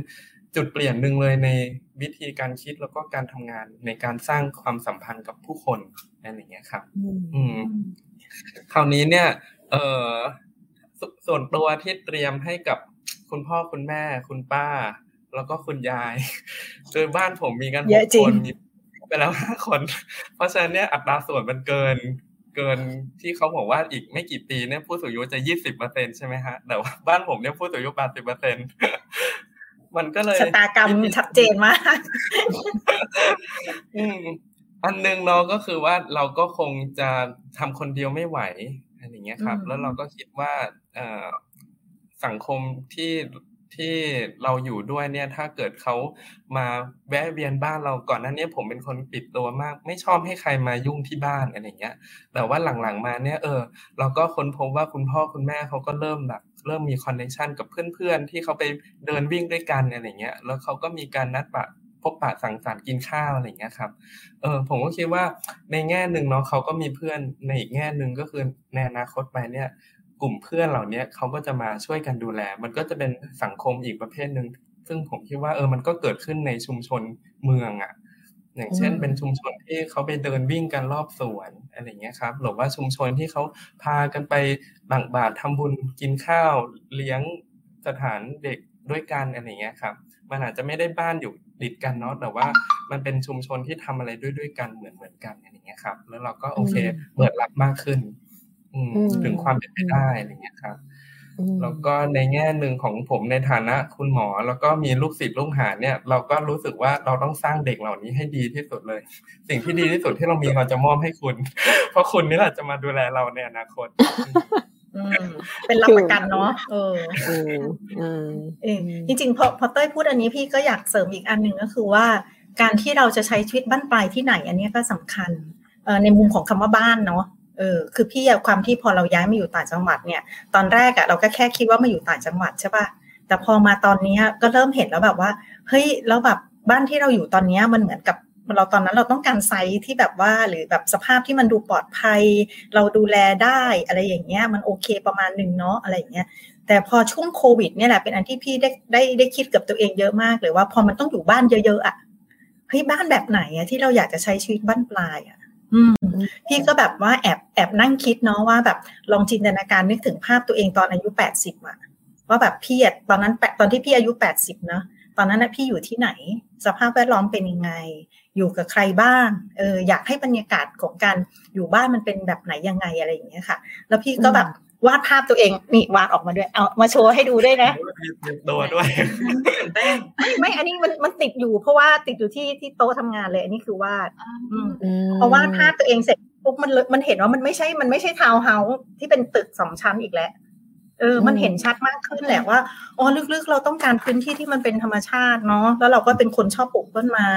จุดเปลี่ยนหนึ่งเลยในวิธีการคิดแล้วก็การทำงานในการสร้างความสัมพันธ์กับผู้คนอะไรเงี้ยครับ อืม คราวนี้เนี่ย เออส่วนตัวที่เตรียมให้กับคุณพ่อคุณแม่ คุณป้า แล้วก็คุณยายคือบ้านผมมีกันหกคนมีไปแล้วห้าคน เพราะฉะนั้นเนี่ยอัตราส่วนมันเกินเกินที่เขาบอกว่าอีกไม่กี่ปีเนี่ยผู้สูงอายุจะยี่สิบเปอร์เซ็นใช่ไหมฮะแต่ว่าบ้านผมเนี่ยผู้สูงอายุแปดสิบเปอร์เซ็นมันก็เลย
ชะตากรรมชัดเจนมาก
อันนึงเนาะก็คือว่าเราก็คงจะทำคนเดียวไม่ไหวอะไรอย่างเงี้ยครับ แล้วเราก็คิดว่าเอสังคมที่ที่เราอยู่ด้วยเนี่ย ถ้าเกิดเขามาแวะเวียนบ้านเราก่อนหน้านี้ผมเป็นคนปิดตัวมาก ไม่ชอบให้ใครมายุ่งที่บ้านอะไรเงี้ย แต่ว่าหลังๆมาเนี่ยเออ เราก็ค้นพบว่าคุณพ่อคุณแม่เขาก็เริ่มแบบเริ่มมีคอนเนคชันกับเพื่อนๆที่เขาไปเดินวิ่งด้วยกันอะไรเงี้ย แล้วเขาก็มีการนัดปะ พบปะสังสรรค์กินข้าวอะไรอย่างเงี้ยครับเออผมก็คิดว่าในแง่หนึ่งเนาะเขาก็มีเพื่อนในอีกแง่หนึ่งก็คือในอนาคตไปเนี่ยกลุ่มเพื่อนเหล่านี้เขาก็จะมาช่วยกันดูแล มันก็จะเป็นสังคมอีกประเภทหนึ่งซึ่งผมคิดว่าเออมันก็เกิดขึ้นในชุมชนเมืองอะ่ะ อย่างเช่น เป็นชุมชนที่เขาไปเดินวิ่งกันรอบสวนอะไรเงี้ยครับหรือว่าชุมชนที่เขาพากันไปบังบาตรทำบุญกินข้าวเลี้ยงสถานเด็กด้วยกันอะไรเงี้ยครับ มันอาจจะไม่ได้บ้านอยู่ ติดกันเนาะแต่ว่ามันเป็นชุมชนที่ทำอะไรด้วยด้วยกันเหมือนเหมือนกันอย่างเงี้ยครับ แล้วเราก็โอเคเปิดรับมากขึ้น อืถึงความเป็นไปได้อะไรเงี้ยครับแล้วก็ในแง่หนึ่งของผมในฐานะคุณหมอ แล้วก็มีลูกศิษย์ลูกหาเนี่ย เราก็รู้สึกว่าเราต้องสร้างเด็กเหล่านี้ให้ดีที่สุดเลย สิ่งที่ดีที่สุดที่เรามีเราจะมอบให้คุณ เพราะคุณนี่แหละจะมาดูแลเราในอนาคต
เป็นรับประกันเนาะเออเออจริงๆพอพอเต้ยพูดอันนี้พี่ก็อยากเสริมอีกอันหนึ่งก็คือว่า การที่เราจะใช้ชีวิตบ้านปลายที่ไหน อันนี้ก็สำคัญเออในมุมของคำว่าบ้านเนาะเออคือพี่ความที่พอเราย้ายมาอยู่ต่างจังหวัดเนี่ย ตอนแรกอะเราก็แค่คิดว่ามาอยู่ต่างจังหวัดใช่ป่ะแต่พอมาตอนนี้ก็เริ่มเห็นแล้วแบบว่าเฮ้ยแล้วแบบบ้านที่เราอยู่ตอนนี้มันเหมือนกับ เราตอนนั้นเราต้องการไซส์ที่แบบว่าหรือแบบสภาพที่มันดูปลอดภัย เราดูแลได้อะไรอย่างเงี้ยมันโอเคประมาณหนึ่งเนาะอะไรอย่างเงี้ยแต่พอช่วงโควิดเนี่ยแหละเป็นอันที่พี่ได้ได้ได้คิดกับตัวเองเยอะมากเลยว่าพอมันต้องอยู่บ้านเยอะๆอะเฮ้ยบ้านแบบไหนอะที่เราอยากจะใช้ชีวิตบ้านปลายอะอืมพี่ก็แบบว่าแอบแอบนั่งคิดเนาะว่าแบบลองจินตนาการนึกถึงภาพตัวเองตอนอายุแปดสิบอะว่าแบบพี่ตอนนั้นตอนที่พี่อายุแปดสิบเนาะตอนนั้นนะพี่อยู่ที่ไหน สภาพแวดล้อมเป็นยังไง อยู่กับใครบ้างเอออยากให้บรรยากาศของการอยู่บ้านมันเป็นแบบไหนยังไงอะไรอย่างเงี้ยค่ะ แล้วพี่ก็แบบวาดภาพตัวเองนี่วาดออกมาด้วย เอามาโชว์ให้ดูด้วยนะ
ตัวด้วย
ไม่อันนี้มันมันติดอยู่เพราะว่าติดอยู่ที่ที่โต๊ะทำงานเลยอันนี้คือวาดเพราะวาดภาพตัวเองเสร็จปุ๊บมันมันเห็นว่ามันไม่ใช่มันไม่ใช่ทาวน์เฮาส์ที่เป็นตึกสองชั้นอีกแล้ว เออ มันเห็นชัดมากขึ้นแหละว่า อ๋อ ลึกๆ เราต้องการพื้นที่ที่มันเป็นธรรมชาติเนาะ แล้วเราก็เป็นคนชอบปลูกต้นไม้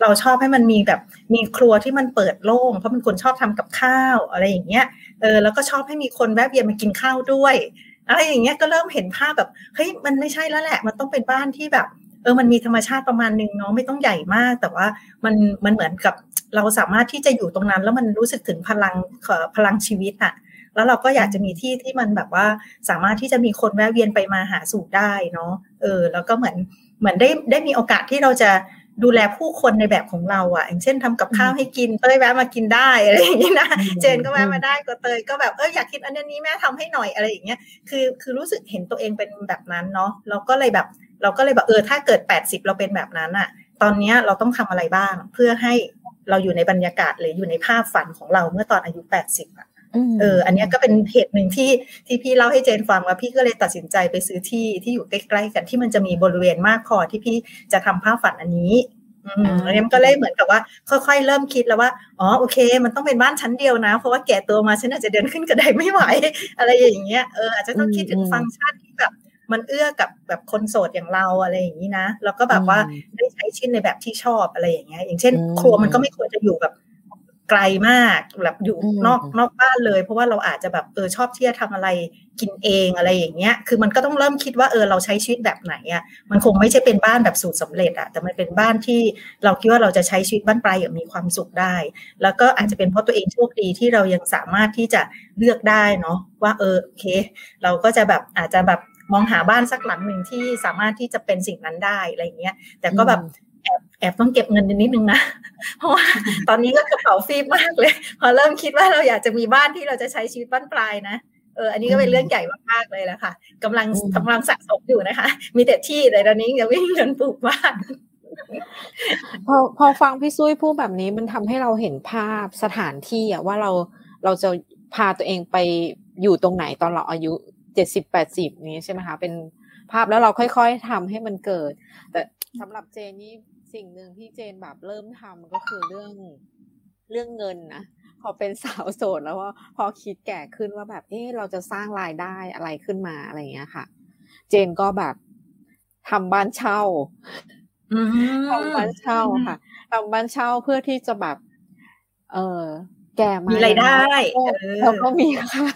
เราชอบให้มันมีแบบมีครัวที่มันเปิดโล่ง เพราะเป็นคนชอบทำกับข้าว อะไรอย่างเงี้ย เออ แล้วก็ชอบให้มีคนแวะเวียนมากินข้าวด้วย อะไรอย่างเงี้ย ก็เริ่มเห็นภาพแบบ เฮ้ย มันไม่ใช่แล้วแหละ มันต้องเป็นบ้านที่แบบ เออ มันมีธรรมชาติประมาณนึงเนาะ ไม่ต้องใหญ่มาก แต่ว่ามัน มันเหมือนกับเราสามารถที่จะอยู่ตรงนั้น แล้วมันรู้สึกถึงพลังพลังชีวิตอะ แล้วเราก็อยากจะมีที่ที่มันแบบว่าสามารถที่จะมีคนแวะเวียนไปมาหาสู่ได้เนาะเออแล้วก็เหมือนเหมือนได้ได้มีโอกาสที่เราจะดูแลผู้คนในแบบของเราอะ่ะ อย่างเช่นทำกับข้าวให้กินเต้ยแวะมากินได้อะไรอย่างนี้นะเจนก็แวะมาได้ก็เตยก็แบบเอออยากกินอันนี้แม่ทำให้หน่อยอะไรอย่างเงี้ยคือคือรู้สึกเห็นตัวเองเป็นแบบนั้นเนาะเราก็เลยแบบเราก็เลยแบบเออถ้าเกิดแปดสิบเราเป็นแบบนั้นอะ่ะ ตอนนี้เราต้องทำอะไรบ้าง เพื่อให้เราอยู่ในบรรยากาศหรืออยู่ในภาพฝันของเราเมื่อตอนอายุแปดสิบอะ เออ อันนี้ก็เป็นเหตุหนึ่งที่ที่พี่เล่าให้เจนฟังว่าพี่ก็เลยตัดสินใจไปซื้อที่ที่อยู่ใกล้ๆกันที่มันจะมีบริเวณมากพอที่พี่จะทำภาพฝันอันนี้อืมอันนี้ก็เลยเหมือนกับว่า ค่อยๆ เริ่มคิดแล้วว่า อ๋อโอเค มันต้องเป็นบ้านชั้นเดียวนะ เพราะว่าแก่ตัวมาฉันอาจจะเดินขึ้นกระไดไม่ไหว อะไรอย่างเงี้ยเอออาจจะต้องคิดถึงฟังก์ชันที่แบบมันเอื้อกับแบบคนโสดอย่างเราอะไรอย่างนี้นะ แล้วก็แบบว่าได้ใช้ชิ้นในแบบที่ชอบอะไรอย่างเงี้ย อย่างเช่น ครัวมันก็ไม่ควรจะอยู่แบบ ไกลมากแบบอยู่นอกนอกบ้านเลย เพราะว่าเราอาจจะแบบเออชอบที่จะทำอะไรกินเองอะไรอย่างเงี้ย คือมันก็ต้องเริ่มคิดว่าเออเราใช้ชีวิตแบบไหนอะมันคงไม่ใช่เป็นบ้านแบบสูตรสาเร็จอะแต่มันเป็นบ้านที่เราคิดว่าเราจะใช้ชีวิตบ้านปลายอย่างมีความสุขได้ แล้วก็อาจจะเป็นเพราะตัวเองโชคดีที่เรายังสามารถที่จะเลือกได้เนาะว่าเออโอเค เราก็จะแบบอาจจะแบบมองหาบ้านสักหลังหนึ่งที่สามารถที่จะเป็นสิ่งนั้นได้อะไรเงี้ย แต่ก็แบบ แอบต้องเก็บเงินนิดนึงนะ เพราะว่าตอนนี้ก็กระเป๋าฟีบมากเลย พอเริ่มคิดว่าเราอยากจะมีบ้านที่เราจะใช้ชีวิตบ้านปลายนะเอออันนี้ก็เป็นเรื่องใหญ่มากๆเลยแหละค่ะกำลังกำลังสะสมอยู่นะคะ มีแต่ที่แต่ตอนนี้ยังไม่มีเงินปลูกบ้าน
พอพอฟังพี่ซุยพูดแบบนี้มันทำให้เราเห็นภาพสถานที่อะว่าเราเราจะพาตัวเองไปอยู่ตรงไหนตอนเราอายุเจ็ดสิบแปดสิบนี้ใช่ไหมคะเป็นภาพแล้วเราค่อยๆทำให้มันเกิด แต่สำหรับเจนนี่ สิ่งหนึ่งที่เจนแบบเริ่มทำก็คือเรื่องเรื่องเงินนะพอเป็นสาวโสดแล้วว่าพอคิดแก่ขึ้นว่าแบบเออเราจะสร้างรายได้อะไรขึ้นมาอะไรเงี้ยค่ะ เจนก็แบบทำบ้านเช่าทำบ้านเช่าค่ะทำบ้านเช่าเพื่อที่จะแบบ เออแก่มา
มีรายได้
แล้วก็มีค่า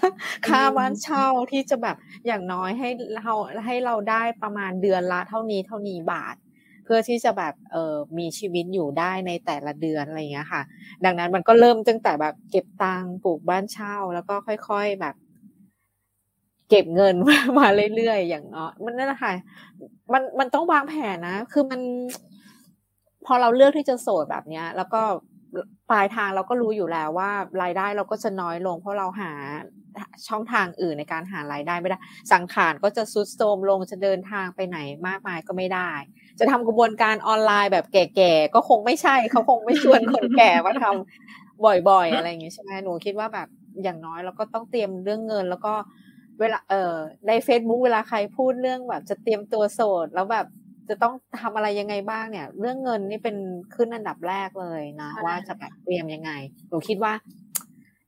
ค่าบ้านเช่าที่จะแบบอย่างน้อยให้เราให้เราได้ประมาณเดือนละเท่านี้เท่านี้บาท เพื่อที่จะแบบเออมีชีวิตอยู่ได้ในแต่ละเดือนอะไรเงี้ยค่ะ ดังนั้นมันก็เริ่มตั้งแต่แบบเก็บตังค์ปลูกบ้านเช่า แล้วก็ค่อย ๆแบบ เก็บเงินมาเรื่อยๆอย่างเนาะมันนั่นแหละค่ะมันมันต้องวางแผนนะ คือมัน พอเราเลือกที่จะโสดแบบเนี้ย แล้วก็ ปลายทางเราก็รู้อยู่แล้วว่ารายได้เราก็จะน้อยลง เพราะเราหาช่องทางอื่นในการหารายได้ไม่ได้ สังขารก็จะซุดโทมลงจะเดินทางไปไหนมากมายก็ไม่ได้ จะทำกระบวนการออนไลน์แบบแก่ๆก็คงไม่ใช่เขาคงไม่ชวนคนแก่มาทำบ่อยๆ อะไรอย่างงี้ใช่ไหมหนูคิดว่าแบบอย่างน้อยเราก็ต้องเตรียมเรื่องเงิน แล้วก็เวลาเออใน Facebook เวลาใครพูดเรื่องแบบจะเตรียมตัวโสดแล้วแบบ จะต้องทำอะไรยังไงบ้างเนี่ย เรื่องเงินนี่เป็นขึ้นอันดับแรกเลยนะ ว่าจะแบบเตรียมยังไงหนูคิดว่า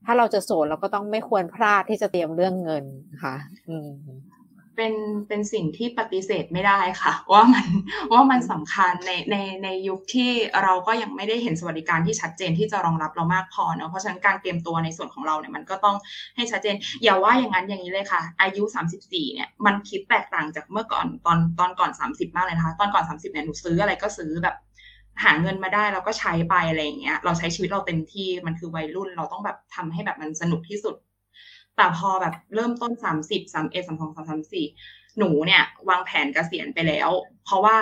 ถ้าเราจะโสดเราก็ต้องไม่ควรพลาดที่จะเตรียมเรื่องเงินค่ะ อืม
เป็นเป็นสิ่งที่ปฏิเสธไม่ได้ค่ะ ว่ามันว่ามันสำคัญในในในยุคที่เราก็ยังไม่ได้เห็นสวัสดิการที่ชัดเจนที่จะรองรับเรามากพอเนาะเพราะฉะนั้นการเตรียมตัวในส่วนของเราเนี่ยมันก็ต้องให้ชัดเจน อย่าว่าอย่างนั้นอย่างนี้เลยค่ะ อายุ 34เนี่ยมันคิดแตกต่างจากเมื่อก่อนตอนตอนก่อน 30 มากเลยนะคะ ตอนก่อน 30เนี่ยหนูซื้ออะไรก็ซื้อแบบ หาเงินมาได้เราก็ใช้ไปอะไรอย่างเงี้ยเราใช้ชีวิตเราเต็มที่มันคือวัยรุ่นเราต้องแบบทำให้แบบมันสนุกที่สุด แต่พอแบบเริ่มต้นสามสิบสามเอ็ดสามสองสามสามสี่หนูเนี่ยวางแผนเกษียณไปแล้ว เพราะว่า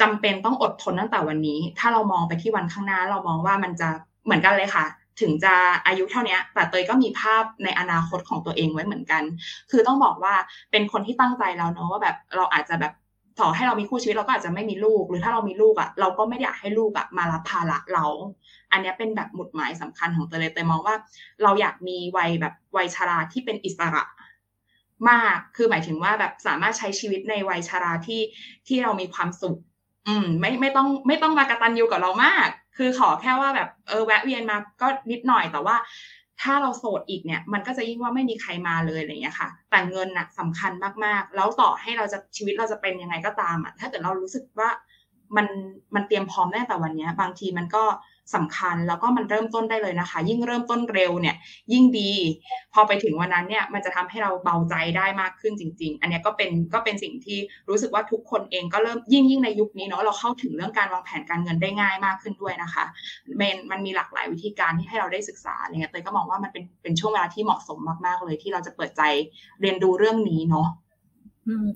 จำเป็นต้องอดทนตั้งแต่วันนี้ ถ้าเรามองไปที่วันข้างหน้า เรามองว่ามันจะเหมือนกันเลยค่ะ ถึงจะอายุเท่านี้แต่เตยก็มีภาพในอนาคตของตัวเองไว้เหมือนกัน คือต้องบอกว่าเป็นคนที่ตั้งใจแล้วเนาะว่าแบบเราอาจจะแบบ ต่อให้เรามีคู่ชีวิตเราก็อาจจะไม่มีลูก หรือถ้าเรามีลูกอะ่ะ เราก็ไม่อยากให้ลูกอะ่ะมารับภาระเรา อันนี้เป็นแบบหมุดหมายสำคัญของเตยเลยเตยมองว่า เราอยากมีวัยแบบวัยชราที่เป็นอิสระมาก คือหมายถึงว่าแบบสามารถใช้ชีวิตในวัยชราที่ที่เรามีความสุข อืม ไม่ไม่ต้องไม่ต้องมากระตันยูกับเรามาก คือขอแค่ว่าแบบเออแวะเวียนมาก็นิดหน่อยแต่ว่า ถ้าเราโสดอีกเนี่ย มันก็จะยิ่งว่าไม่มีใครมาเลยอะไรเงี้ยค่ะ แต่เงินน่ะสำคัญมากๆ แล้วต่อให้เราจะชีวิตเราจะเป็นยังไงก็ตามอะถ้าเกิดเรารู้สึกว่ามันมันเตรียมพร้อมแน่แต่วันนี้บางทีมันก็ สำคัญแล้วก็มันเริ่มต้นได้เลยนะคะ ยิ่งเริ่มต้นเร็วเนี่ยยิ่งดี พอไปถึงวันนั้นเนี่ยมันจะทำให้เราเบาใจได้มากขึ้นจริง ๆ อันนี้ก็เป็นก็เป็นสิ่งที่รู้สึกว่าทุกคนเองก็เริ่มยิ่งยิ่งในยุคนี้เนาะเราเข้าถึงเรื่องการวางแผนการเงินได้ง่ายมากขึ้นด้วยนะคะมันมันมีหลากหลายวิธีการที่ให้เราได้ศึกษาอะไรเงี้ยเตยก็มองว่ามันเป็นเป็นช่วงเวลาที่เหมาะสมมากๆเลยที่เราจะเปิดใจเรียนดูเรื่องนี้เนาะ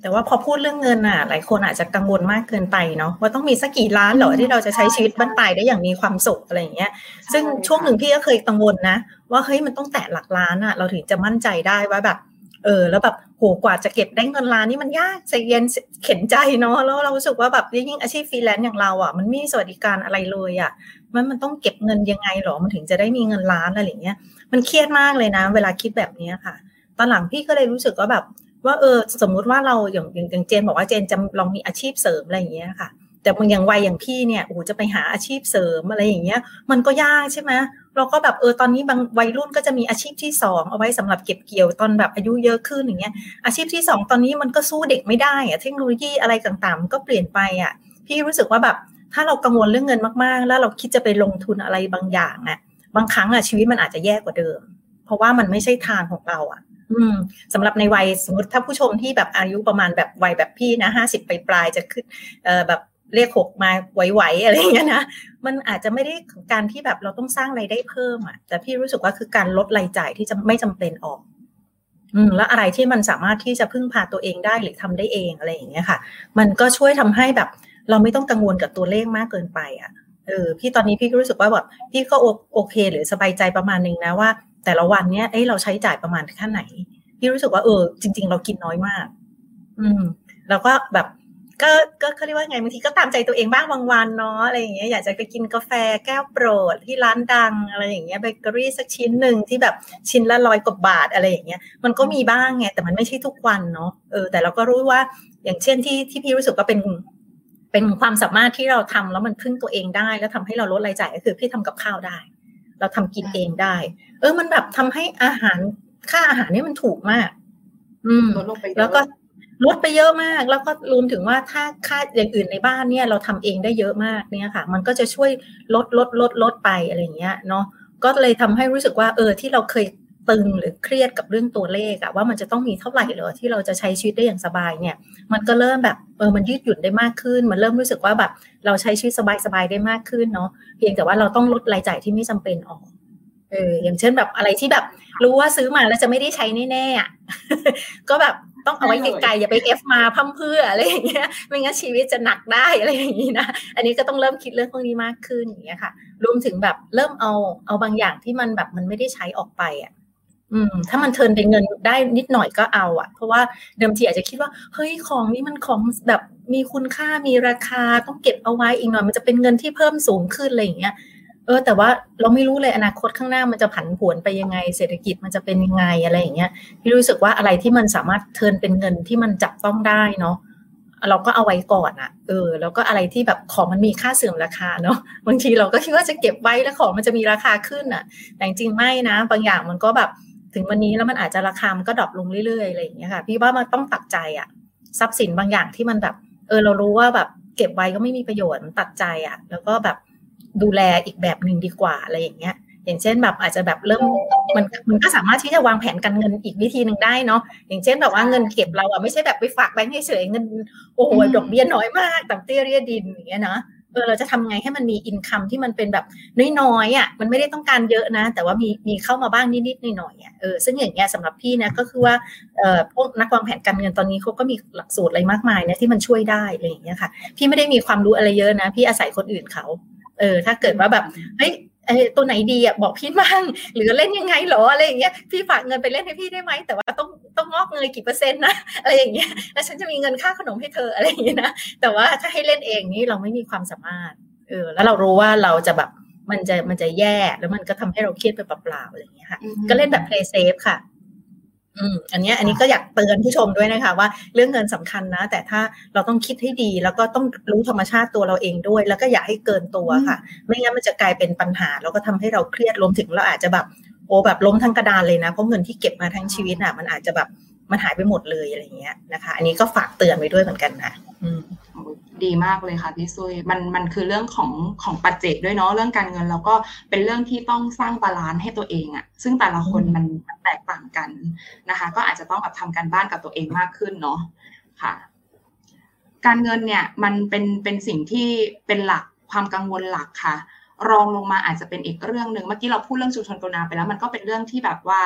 แต่ว่าพอพูดเรื่องเงินอะ หลายคนอาจจะกังวลมากเกินไปเนาะว่าต้องมีสักกี่ล้านเหรอที่เราจะใช้ชีวิตบ้านปลายได้อย่างมีความสุขอะไรอย่างเงี้ย ซึ่งช่วงหนึ่งพี่ก็เคยกังวลนะ ว่าเฮ้ยมันต้องแตะหลักล้านอะ เราถึงจะมั่นใจได้ว่าแบบ เออ แล้วแบบโหกว่าจะเก็บได้เงินล้านนี่มันยากใจเย็นเข็นใจเนาะแล้วเรารู้สึกว่าแบบยิ่งอาชีพฟรีแลนซ์อย่างเราอะมันไม่มีสวัสดิการอะไรเลยอะมันมันต้องเก็บเงินยังไงหรอมันถึงจะได้มีเงินล้านอะไรอย่างเงี้ย มันเครียดมากเลยนะ เวลาคิดแบบนี้ค่ะ ตอนหลังพี่ก็เลยรู้สึกว่าแบบ ว่าเออสมมุติว่าเราอย่างอย่างเจนบอกว่าเจนจะลองมีอาชีพเสริมอะไรอย่างเงี้ยค่ะ แต่บางอย่างวัยอย่างพี่เนี่ยโอ้จะไปหาอาชีพเสริมอะไรอย่างเงี้ย มันก็ยากใช่ไหมเราก็แบบเออตอนนี้บางวัยรุ่นก็จะมีอาชีพที่สองเอาไว้สำหรับเก็บเกี่ยวตอนแบบอายุเยอะขึ้นอย่างเงี้ยอาชีพที่สองตอนนี้มันก็สู้เด็กไม่ได้อะเทคโนโลยีอะไรต่างๆมันก็เปลี่ยนไปอะพี่รู้สึกว่าแบบถ้าเรากังวลเรื่องเงินมากๆ แล้วเราคิดจะไปลงทุนอะไรบางอย่างอะบางครั้งอะชีวิตมันอาจจะแย่กว่าเดิม เพราะว่ามันไม่ใช่ทางของเราอะ อืมสำหรับในวัยสมมติถ้าผู้ชมที่แบบอายุประมาณแบบวัยแบบพี่นะห้าสิบปลายจะขึ้นเอ่อแบบเรียกหกมาไหวๆอะไรอย่างเงี้ยนะมันอาจจะไม่ได้การที่แบบเราต้องสร้างไรายได้เพิ่มอะ แต่พี่รู้สึกว่าคือการลดรายจ่ายที่จะไม่จำเป็นออก อืมแล้วอะไรที่มันสามารถที่จะพึ่งพาตัวเองได้หรือทำได้เองอะไรอย่างเงี้ยค่ะ มันก็ช่วยทำให้แบบ เราไม่ต้องกังวลกับตัวเลขมากเกินไปอะเออพี่ตอนนี้พี่รู้สึกว่าแบบพี่ก็โอเคหรือสบายใจประมาณนึงนะว่า แต่ละวันเนี้ยเอ้เราใช้จ่ายประมาณแค่ไหน พี่รู้สึกว่าเออ จริง ๆ เรากินน้อยมาก อืมแล้วก็แบบก็ก็เขาเรียกว่าไงบางทีก็ตามใจตัวเองบ้างบางวันเนาะอะไรอย่างเงี้ยอยากจะไปกินกาแฟแก้วโปรดที่ร้านดังอะไรอย่างเงี้ยเบเกอรี่สักชิ้นหนึ่งที่แบบชิ้นละร้อยกว่าบาทอะไรอย่างเงี้ยมันก็มีบ้างไงแต่มันไม่ใช่ทุกวันเนาะเออแต่เราก็รู้ว่าอย่างเช่นที่ที่พี่รู้สึกว่าเป็นเป็นความสามารถที่เราทำแล้วมันพึ่งตัวเองได้ แล้วทำให้เราลดรายจ่ายก็คือพี่ทำกับข้าวได้ เราทำกินเองได้ เออ มันแบบทำให้อาหารค่าอาหารนี่มันถูกมาก อืมแล้วก็ลดไปเยอะมาก แล้วก็รวมถึงว่าถ้าค่าอย่างอื่นในบ้านเนี่ย เราทำเองได้เยอะมากเนี่ยค่ะ มันก็จะช่วยลดลดลดลดไปอะไรเงี้ยเนาะก็เลยทำให้รู้สึกว่า เออ ที่เราเคย ตึงหรือเครียดกับเรื่องตัวเลขอะว่ามันจะต้องมีเท่าไหร่เหรอที่เราจะใช้ชีวิตได้อย่างสบายเนี่ย มันก็เริ่มแบบเออมันยืดหยุ่นได้มากขึ้น มันเริ่มรู้สึกว่าแบบเราใช้ชีวิตสบายๆได้มากขึ้นเนาะเพียงแต่ว่าเราต้องลดรายจ่ายที่ไม่จำเป็นออกเอออย่างเช่นแบบอะไรที่แบบรู้ว่าซื้อมาแล้วจะไม่ได้ใช้แน่ๆอะก็แบบต้องเอาไว้ไกลๆอย่าไปเอฟมาพั่มเพื่ออะไรอย่างเงี้ยไม่งั้นชีวิตจะหนักได้อะไรอย่างงี้นะอันนี้ก็ต้องเริ่มคิดเรื่องพวกนี้มากขึ้นอย่างเงี้ยค่ะ รวมถึงแบบเริ่มเอาเอาบางอย่างที่มันแบบมันไม่ได้ใช้ออกไปอะ อืมถ้ามันเทินเป็นเงินได้นิดหน่อยก็เอาอะเพราะว่าเดิมทีอาจจะคิดว่าเฮ้ยของนี้มันของแบบมีคุณค่ามีราคาต้องเก็บเอาไว้อีกหน่อย มันจะเป็นเงินที่เพิ่มสูงขึ้นอะไรอย่างเงี้ยเออแต่ว่าเราไม่รู้เลยอนาคตข้างหน้ามันจะผันผวนไปยังไง เศรษฐกิจมันจะเป็นยังไงอะไรอย่างเงี้ยพี่รู้สึกว่าอะไรที่มันสามารถเทินเป็นเงินที่มันจับต้องได้เนาะเราก็เอาไว้ก่อนอะ่ะเออ แล้วก็อะไรที่แบบของมันมีค่าเสื่อมราคาเนาะ บางทีเราก็คิดว่าจะเก็บไว้แล้วของมันจะมีราคาขึ้นอะ่ะแต่จริงไม่นะ บางอย่างมันก็แบบ ถึงวันนี้แล้วมันอาจจะราคามันก็ดรอปลงเรื่อยๆอะไรอย่างเงี้ยค่ะพี่ว่ามันต้องตัดใจอะทรัพย์สินบางอย่างที่มันแบบ เออเรารู้ว่าแบบ เก็บไว้ก็ไม่มีประโยชน์มันตัดใจอะแล้วก็แบบดูแลอีกแบบหนึ่งดีกว่าอะไรอย่างเงี้ย อย่างเช่นแบบอาจจะแบบเริ่มมันมันก็สามารถที่จะวางแผนการเงินอีกวิธีหนึ่งได้เนาะอย่างเช่นแบบว่าเงินเก็บเราอะไม่ใช่แบบไปฝากแบงค์เฉยเงินโอ้โหดอกเบี้ยน้อยมากต่ำเตี้ยเรียดินอย่างเงี้ยเนาะ เออเราจะทำไงให้มันมีอินคัมที่มันเป็นแบบน้อยๆอะมันไม่ได้ต้องการเยอะนะ แต่ว่ามีมีเข้ามาบ้างนิดๆหน่อยๆอะเออซึ่งอย่างเงี้ยสำหรับพี่นะก็คือว่าเอ่อพวกนักวางแผนการเงินตอนนี้เขาก็มีหลักสูตรอะไรมากมายนะที่มันช่วยได้อะไรอย่างเงี้ยค่ะ พี่ไม่ได้มีความรู้อะไรเยอะนะ พี่อาศัยคนอื่นเขาเออถ้าเกิดว่าแบบเฮ้ย เออตัวไหนดีอะบอกพี่บ้างหรือเล่นยังไงหรออะไรอย่างเงี้ยพี่ฝากเงินไปเล่นให้พี่ได้ไหมแต่ว่าต้องต้องงอกเงยกี่เปอร์เซ็นต์นะอะไรอย่างเงี้ยแล้วฉันจะมีเงินค่าขนมให้เธออะไรอย่างเงี้ยนะแต่ว่าถ้าให้เล่นเองนี่เราไม่มีความสามารถเออแล้วเรารู้ว่าเราจะแบบมันจะมันจะแย่แล้วมันก็ทำให้เราเครียดไปเปล่าๆอะไรอย่างเงี้ยค่ะก็เล่นแบบ play safe ค่ะ อืมอันนี้อันนี้ก็อยากเตือนผู้ชมด้วยนะคะว่าเรื่องเงินสำคัญนะ แต่ถ้าเราต้องคิดให้ดีแล้วก็ต้องรู้ธรรมชาติตัวเราเองด้วย แล้วก็อย่าให้เกินตัวค่ะ ไม่งั้นมันจะกลายเป็นปัญหา แล้วก็ทำให้เราเครียดรวมถึงเราอาจจะแบบโอ้แบบล้มทั้งกระดานเลยนะเพราะเงินที่เก็บมาทั้งชีวิตอะ มันอาจจะแบบมันหายไปหมดเลยอะไรเงี้ยนะคะ อันนี้ก็ฝากเตือนไว้ด้วยเหมือนกันนะอืม
ดีมากเลยค่ะพี่ซุยมันมันคือเรื่องของของปัจเจกด้วยเนาะเรื่องการเงินแล้วก็เป็นเรื่องที่ต้องสร้าง balance ให้ตัวเองอะซึ่งแต่ละคนมันแตกต่างกันนะคะ ก็อาจจะต้องแบบทำการบ้านกับตัวเองมากขึ้นเนาะค่ะ การเงินเนี่ยมันเป็นเป็นสิ่งที่เป็นหลักความกังวลหลักค่ะ รองลงมาอาจจะเป็นอีกเรื่องหนึ่งเมื่อกี้เราพูดเรื่องชุมชนกรุณาไปแล้ว มันก็เป็นเรื่องที่แบบว่า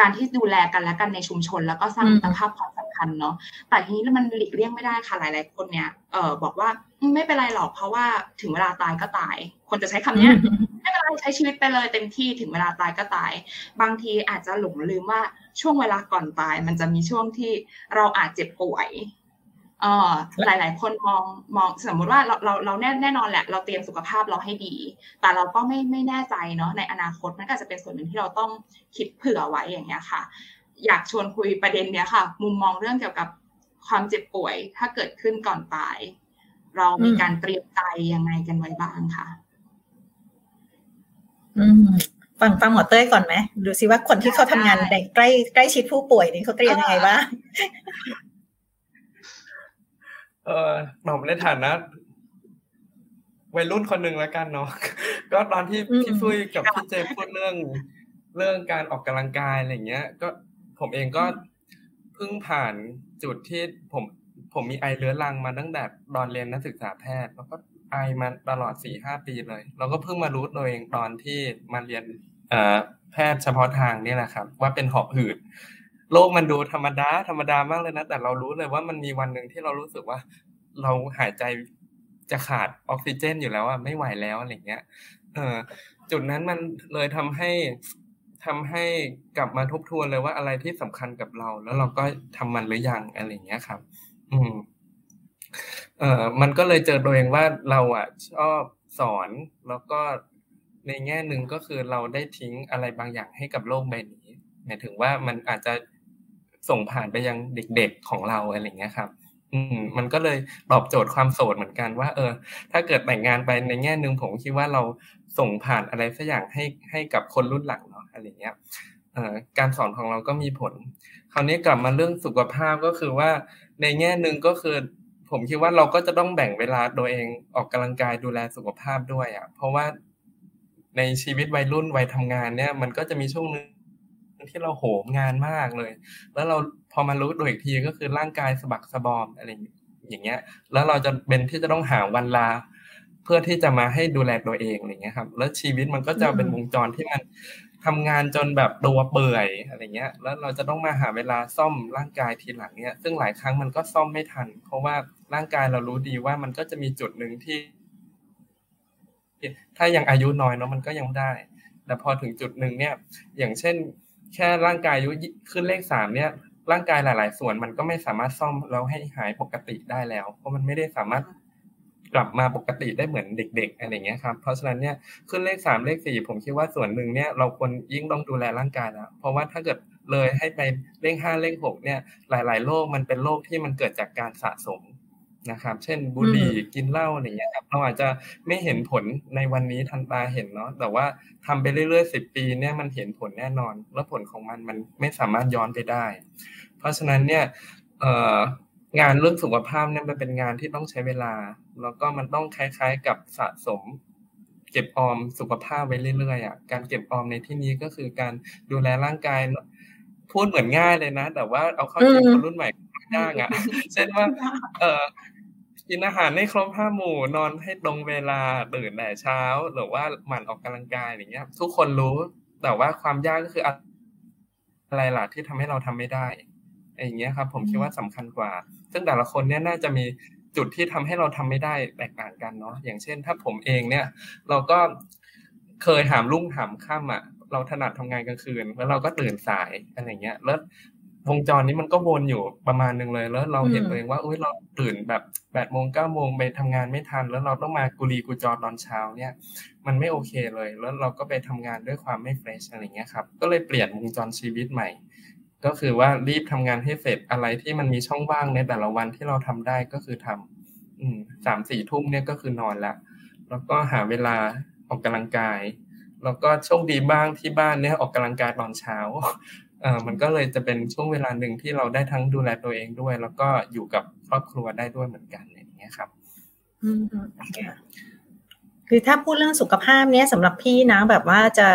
การที่ดูแลกันและกันในชุมชน แล้วก็สร้างมิตรภาพความสัมพันธ์เนาะแต่ทีนี้มันหลีกเลี่ยงไม่ได้ค่ะหลาย ๆ คนเนี่ยเออบอกว่าไม่เป็นไรหรอกเพราะว่าถึงเวลาตายก็ตาย คนจะใช้คำเนี้ยไม่เป็นไรใช้ชีวิตไปเลยเต็มที่ถึงเวลาตายก็ตาย บางทีอาจจะหลงลืมว่าช่วงเวลาก่อนตาย มันจะมีช่วงที่เราอาจเจ็บป่วย เออหลายๆคนมองมองสมมุติว่าเราเราเราแน่แน่นอนแหละ เราเตรียมสุขภาพเราให้ดี แต่เราก็ไม่ไม่แน่ใจเนาะในอนาคตมันก็จะเป็นส่วนหนึ่งที่เราต้องคิดเผื่อไว้อย่างเงี้ยค่ะ อยากชวนคุยประเด็นเนี้ยค่ะ มุมมองเรื่องเกี่ยวกับความเจ็บป่วย ถ้าเกิดขึ้นก่อนตาย เรามีการเตรียมใจยังไงกันไว้บ้างค่ะ
อืมฟังฟังหมอเต้ยก่อนไหมดูซิว่าคนที่เขาทำงานในใกล้ใกล้ชิดผู้ป่วยนี่เขาเตรียมยังไงบ้าง
เออหนอมในฐานะวัยรุ่นคนหนึ่งแล้วกันเนาะก็ตอนที่พี่ฟุยกับพี่เจพูดเรื่อง เรื่องการออกกำลังกายอะไรเงี้ย ก็ผมเองก็เพิ่งผ่านจุดที่ผมผมมีไอเรื้อรังมาตั้งแต่ตอนเรียนนักศึกษาแพทย์ แล้วก็ไอมาตลอดสี่ห้าปีเลยเราก็เพิ่งมารู้ตัวเองตอนที่มาเรียนเอ่อแพทย์เฉพาะทางนี่แหละครับ ว่าเป็นหอบหืด โลกมันดูธรรมดาธรรมดามากเลยนะ แต่เรารู้เลยว่ามันมีวันหนึ่งที่เรารู้สึกว่า เราหายใจจะขาดออกซิเจน อยู่แล้วอะไม่ไหวแล้วอะไรเงี้ย เออ จุดนั้นมันเลยทำให้ทำให้กลับมาทบทวนเลยว่าอะไรที่สำคัญกับเรา แล้วเราก็ทำมันหรือยังอะไรเงี้ยครับ อืม เออมันก็เลยเจอตัวเองว่าเราอะชอบสอนแล้วก็ในแง่หนึ่งก็คือเราได้ทิ้งอะไรบางอย่างให้กับโลกใบนี้หมายถึงว่ามันอาจจะ ส่งผ่านไปยังเด็กๆของเราอะไรเงี้ยครับอืมมันก็เลยตอบโจทย์ความโสดเหมือนกันว่า เออ ถ้าเกิดแต่งงานไปในแง่หนึ่งผมคิดว่าเราส่งผ่านอะไรสักอย่างให้ให้กับคนรุ่นหลังเนาะอะไรเงี้ยเอ่อการสอนของเราก็มีผล คราวนี้กลับมาเรื่องสุขภาพก็คือว่าในแง่หนึ่งก็คือ ผมคิดว่าเราก็จะต้องแบ่งเวลาตัวเองออกกำลังกายดูแลสุขภาพด้วยอะ เพราะว่าในชีวิตวัยรุ่นวัยทำงานเนี่ย มันก็จะมีช่วงนึง ที่เราโหมงานมากเลย แล้วเราพอมารู้ตัวอีกทีก็คือร่างกายสะบักสะบอมอะไรอย่างเงี้ย แล้วเราจะเป็นที่จะต้องหาวันลา เพื่อที่จะมาให้ดูแลตัวเองอะไรเงี้ยครับ แล้วชีวิตมันก็จะเป็นวงจรที่มันทำงานจนแบบตัวเปื่อยอะไรเงี้ย แล้วเราจะต้องมาหาเวลาซ่อมร่างกายทีหลังเนี่ย ซึ่งหลายครั้งมันก็ซ่อมไม่ทัน เพราะว่าร่างกายเรารู้ดีว่ามันก็จะมีจุดหนึ่งที่ ถ้ายังอายุน้อยเนาะมันก็ยังได้ แต่พอถึงจุดหนึ่งเนี่ย อย่างเช่น แค่ร่างกายอายุขึ้นเลขสามเนี่ยร่างกายหลาย ๆ ส่วนมันก็ไม่สามารถซ่อมเราให้หายปกติได้แล้ว เพราะมันไม่ได้สามารถกลับมาปกติได้เหมือนเด็ก ๆ อะไรเงี้ยครับ เพราะฉะนั้นเนี่ยขึ้นเลขสามเลขสี่ผมคิดว่าส่วนหนึ่งเนี่ยเราควรยิ่งต้องดูแลร่างกายแล้วเพราะว่าถ้าเกิดเลยให้ไปเลขห้าเลขหกเนี่ยหลาย ๆ โรคมันเป็นโรคที่มันเกิดจากการสะสม นะครับ เช่นบุหรี่กินเหล้าอะไรเงี้ยครับเราอาจจะไม่เห็นผลในวันนี้ทันตาเห็นเนาะแต่ว่าทำไปเรื่อยๆสิบปีเนี่ยมันเห็นผลแน่นอน แล้วผลของมันมันไม่สามารถย้อนไปได้ เพราะฉะนั้นเนี่ยงานเรื่องสุขภาพเนี่ยมันเป็นงานที่ต้องใช้เวลา แล้วก็มันต้องคล้าย ๆ กับสะสมเก็บออมสุขภาพไว้เรื่อยๆอะการเก็บออมในที่นี้ก็คือการดูแลร่างกาย พูดเหมือนง่ายเลยนะ แต่ว่าเอาเข้าจริงคนรุ่นใหม่ยากอะเช่นว่า เออกินอาหารให้ครบห้าหมู่นอนให้ตรงเวลาตื่นแต่เช้า หรือว่าหมั่นออกกำลังกายอย่างเงี้ย ทุกคนรู้ แต่ว่าความยากก็คืออะไรล่ะที่ทำให้เราทำไม่ได้อย่างเงี้ยครับ ผมคิดว่าสำคัญกว่า ซึ่งแต่ละคนเนี่ยน่าจะมีจุดที่ทำให้เราทำไม่ได้แตกต่างกันเนาะอย่างเช่น ถ้าผมเองเนี่ย เราก็เคยหามรุ่งหามค่ำอะ เราถนัดทำงานกลางคืน แล้วเราก็ตื่นสายอะไรเงี้ย แล้ววงจรนี้มันก็วนอยู่ประมาณหนึ่งเลย แล้วเราเห็นตัวเองว่าอุ้ยเราตื่นแบบแปดโมงเก้าโมงไปทำงานไม่ทัน แล้วเราต้องมากุลีกุจอตอนเช้าเนี่ย มันไม่โอเคเลย แล้วเราก็ไปทำงานด้วยความไม่เฟรชอะไรเงี้ยครับ ก็เลยเปลี่ยนวงจรชีวิตใหม่ ก็คือว่ารีบทำงานให้เสร็จอะไรที่มันมีช่องว่างในแต่ละวันที่เราทำได้ก็คือทำอืมสามสี่ทุ่มเนี่ยก็คือนอนละแล้วก็หาเวลาออกกำลังกาย แล้วก็โชคดีบ้างที่บ้านเนี่ยออกกำลังกายตอนเช้าเออมันก็เลยจะเป็นช่วงเวลาหนึ่งที่เราได้ทั้งดูแลตัวเองด้วย แล้วก็อยู่กับครอบครัวได้ด้วยเหมือนกันอย่างเงี้ยครับ
อืมคือถ้าพูดเรื่องสุขภาพเนี้ยสำหรับพี่นะแบบว่าจะ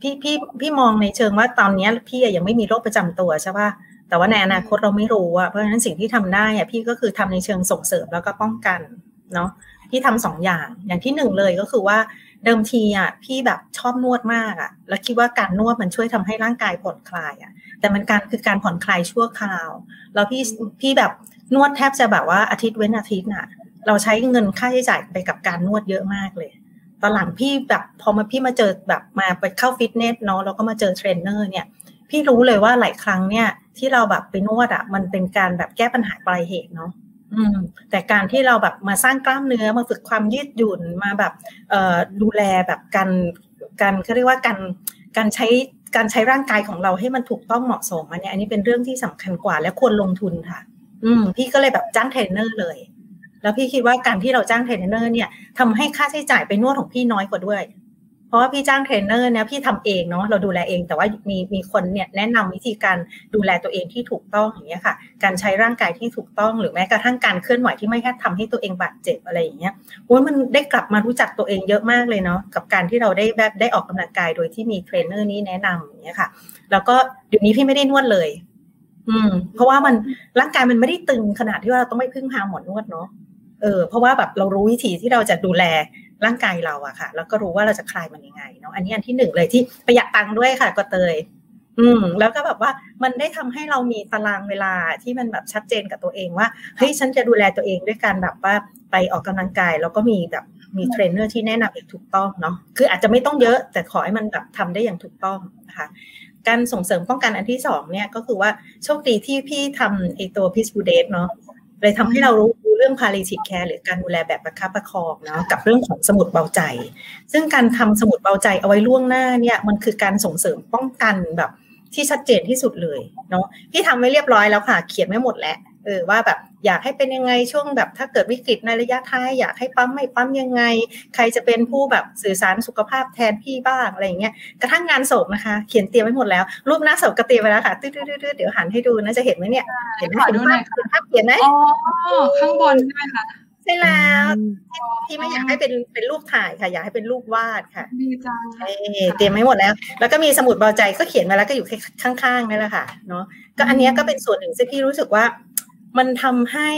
พี่พี่พี่มองในเชิงว่าตอนนี้พี่ยังไม่มีโรคประจำตัวใช่ป่ะแต่ว่าในอนาคตเราไม่รู้อะเพราะฉะนั้นสิ่งที่ทำได้อะพี่ก็คือทำในเชิงส่งเสริมแล้วก็ป้องกันเนาะพี่ทำสองอย่างอย่างที่หนึ่งเลยก็คือว่า เดิมทีอะพี่แบบชอบนวดมากอะ แล้วคิดว่าการนวดมันช่วยทำให้ร่างกายผ่อนคลายอะ แต่มันการคือการผ่อนคลายชั่วคราว แล้วพี่พี่แบบนวดแทบจะแบบว่าอาทิตย์เว้นอาทิตย์น่ะ เราใช้เงินค่าใช้จ่ายไปกับการนวดเยอะมากเลย ตอนหลังพี่แบบพอมาพี่มาเจอแบบมาไปเข้าฟิตเนสเนาะแล้วก็มาเจอเทรนเนอร์เนี่ย พี่รู้เลยว่าหลายครั้งเนี่ยที่เราแบบไปนวดอะมันเป็นการแบบแก้ปัญหาปลายเหตุเนาะ อืมแต่การที่เราแบบมาสร้างกล้ามเนื้อมาฝึกความยืดหยุ่นมาแบบเอ่อดูแลแบบการการเขาเรียกว่าการการใช้การใช้ร่างกายของเราให้มันถูกต้องเหมาะสมอันนี้อันนี้เป็นเรื่องที่สำคัญกว่าและควรลงทุนค่ะ อืม พี่ก็เลยแบบจ้างเทรนเนอร์เลย แล้วพี่คิดว่าการที่เราจ้างเทรนเนอร์เนี่ยทำให้ค่าใช้จ่ายไปนวดของพี่น้อยกว่าด้วย เพราะว่าพี่จ้างเทรนเนอร์เนี่ยพี่ทำเองเนาะเราดูแลเองแต่ว่ามีมีคนเนี่ยแนะนำวิธีการดูแลตัวเองที่ถูกต้องอย่างเงี้ยค่ะ การใช้ร่างกายที่ถูกต้องหรือแม้กระทั่งการเคลื่อนไหวที่ไม่แค่ทำให้ตัวเองบาดเจ็บอะไรอย่างเงี้ยโอ้ยมันได้กลับมารู้จักตัวเองเยอะมากเลยเนาะกับการที่เราได้แบบได้ออกกำลังกายโดยที่มีเทรนเนอร์นี้แนะนำอย่างเงี้ยค่ะ แล้วก็เดี๋ยวนี้พี่ไม่ได้นวดเลย อืม เพราะว่ามันร่างกายมันไม่ได้ตึงขนาดที่ว่าเราต้องไปพึ่งพาหมอนวดเนาะเออเพราะว่าแบบเรารู้วิธีที่เราจะดูแล ร่างกายเราอะค่ะ แล้วก็รู้ว่าเราจะคลายมันยังไงเนาะอันนี้อันที่หนึ่งเลยที่ประหยัดตังค์ด้วยค่ะก็เตย อืม แล้วก็แบบว่ามันได้ทำให้เรามีตารางเวลาที่มันแบบชัดเจนกับตัวเองว่าเฮ้ยฉันจะดูแลตัวเองด้วยการแบบว่าไปออกกำลังกายแล้วก็มีแบบมีเทรนเนอร์ที่แนะนำอย่างถูกต้องเนาะคืออาจจะไม่ต้องเยอะ แต่ขอให้มันแบบทำได้อย่างถูกต้องนะคะการส่งเสริมป้องกันอันที่สองเนี่ยก็คือว่าโชคดีที่พี่ทำไอตัว Peaceful Death เนาะเลยทำให้เรารู้ เรื่อง palliative care หรือการดูแลแบบประคับประคองเนาะกับเรื่องของสมุดเบาใจ ซึ่งการทำสมุดเบาใจเอาไว้ล่วงหน้าเนี่ยมันคือการส่งเสริมป้องกันแบบที่ชัดเจนที่สุดเลยเนาะพี่ทำไว้เรียบร้อยแล้วค่ะ เขียนไม่หมดแล้ว เออว่าแบบอยากให้เป็นยังไงช่วงแบบถ้าเกิดวิกฤตในระยะท้ายอยากให้ปั๊มไม่ปั๊มยังไง ใครจะเป็นผู้แบบสื่อสารสุขภาพแทนพี่บ้างอะไรอย่างเงี้ยกระทั่งงานศพนะคะ เขียนเตรียมไว้หมดแล้ว รูปหน้าศพก็เตรียมไว้แล้วค่ะตื้อๆเดี๋ยวหันให้ดูนะจะเห็นไหมเนี่ยเห็นไหมเห็นภาพเห็นภาพเขียนไหม
อ๋อข้างบนใช่ไหมคะ
ใช่แล้วที่ไม่อยากให้เป็นเป็นรูปถ่ายค่ะ อยากให้เป็นรูปวาดค่ะ
ดีจัง
เตรียมไม่หมดแล้ว แล้วก็มีสมุดเบาใจก็เขียนมาแล้วก็อยู่ข้างๆนี่แหละค่ะเนาะก็อันนี้ก็เป็นส่วนหนึ่งที่พี่รู้สึกว่า มันทำให้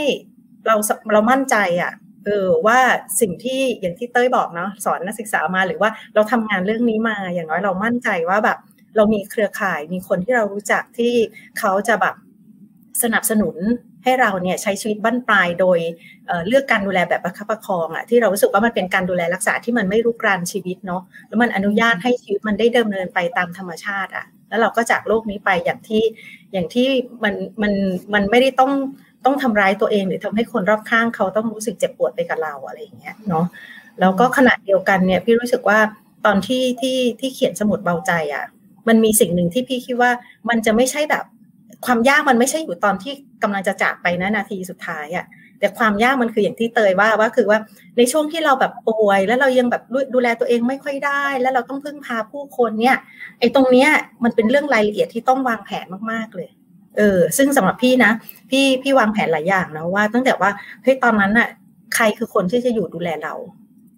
เราเรามั่นใจอะ่ะเออว่าสิ่งที่อย่างที่เต้ยบอกเนาะสอนนักศึกษามาหรือว่าเราทำงานเรื่องนี้มาอย่างน้อยเรามั่นใจว่าแบบ เรามีเครือข่ายมีคนที่เรารู้จักที่เขาจะแบบสนับสนุนให้เราเนี่ยใช้ชีวิตบั้นปลายโดยเเลือกการดูแลแบบประคับประคองอะที่เรารู้สึกว่ามันเป็นการดูแลรักษาที่มันไม่รุกรานชีวิตเนาะแล้วมันอนุญาตให้ชีวิตมันได้เดิมเนินไปตามธรรมชาติอะ แล้วเราก็จากโลกนี้ไปอย่างที่อย่างที่มันมันมันไม่ได้ต้องต้องทำร้ายตัวเองหรือทำให้คนรอบข้างเขาต้องรู้สึกเจ็บปวดไปกับเราอะไรอย่างเงี้ยเนาะแล้วก็ขณะเดียวกันเนี่ยพี่รู้สึกว่าตอนที่ที่ที่เขียนสมุดเบาใจอะ่ะ มันมีสิ่งหนึ่งที่พี่คิดว่ามันจะไม่ใช่แบบ ความยากมันไม่ใช่อยู่ตอนที่กำลังจะจากไปนะนาทีสุดท้ายอะ่ะ แต่ความยากมันคืออย่างที่เตยว่าว่าคือว่าในช่วงที่เราแบบป่วย แล้วเรายังแบบดูแลตัวเองไม่ค่อยได้ แล้วเราต้องพึ่งพาผู้คนเนี่ยไอ้ตรงเนี้ยมันเป็นเรื่องรายละเอียดที่ต้องวางแผนมากๆเลยเออซึ่งสำหรับพี่นะ พี่พี่วางแผนหลายอย่างนะว่า ตั้งแต่ว่าเฮ้ยตอนนั้นน่ะ ใครคือคนที่จะอยู่ดูแลเรา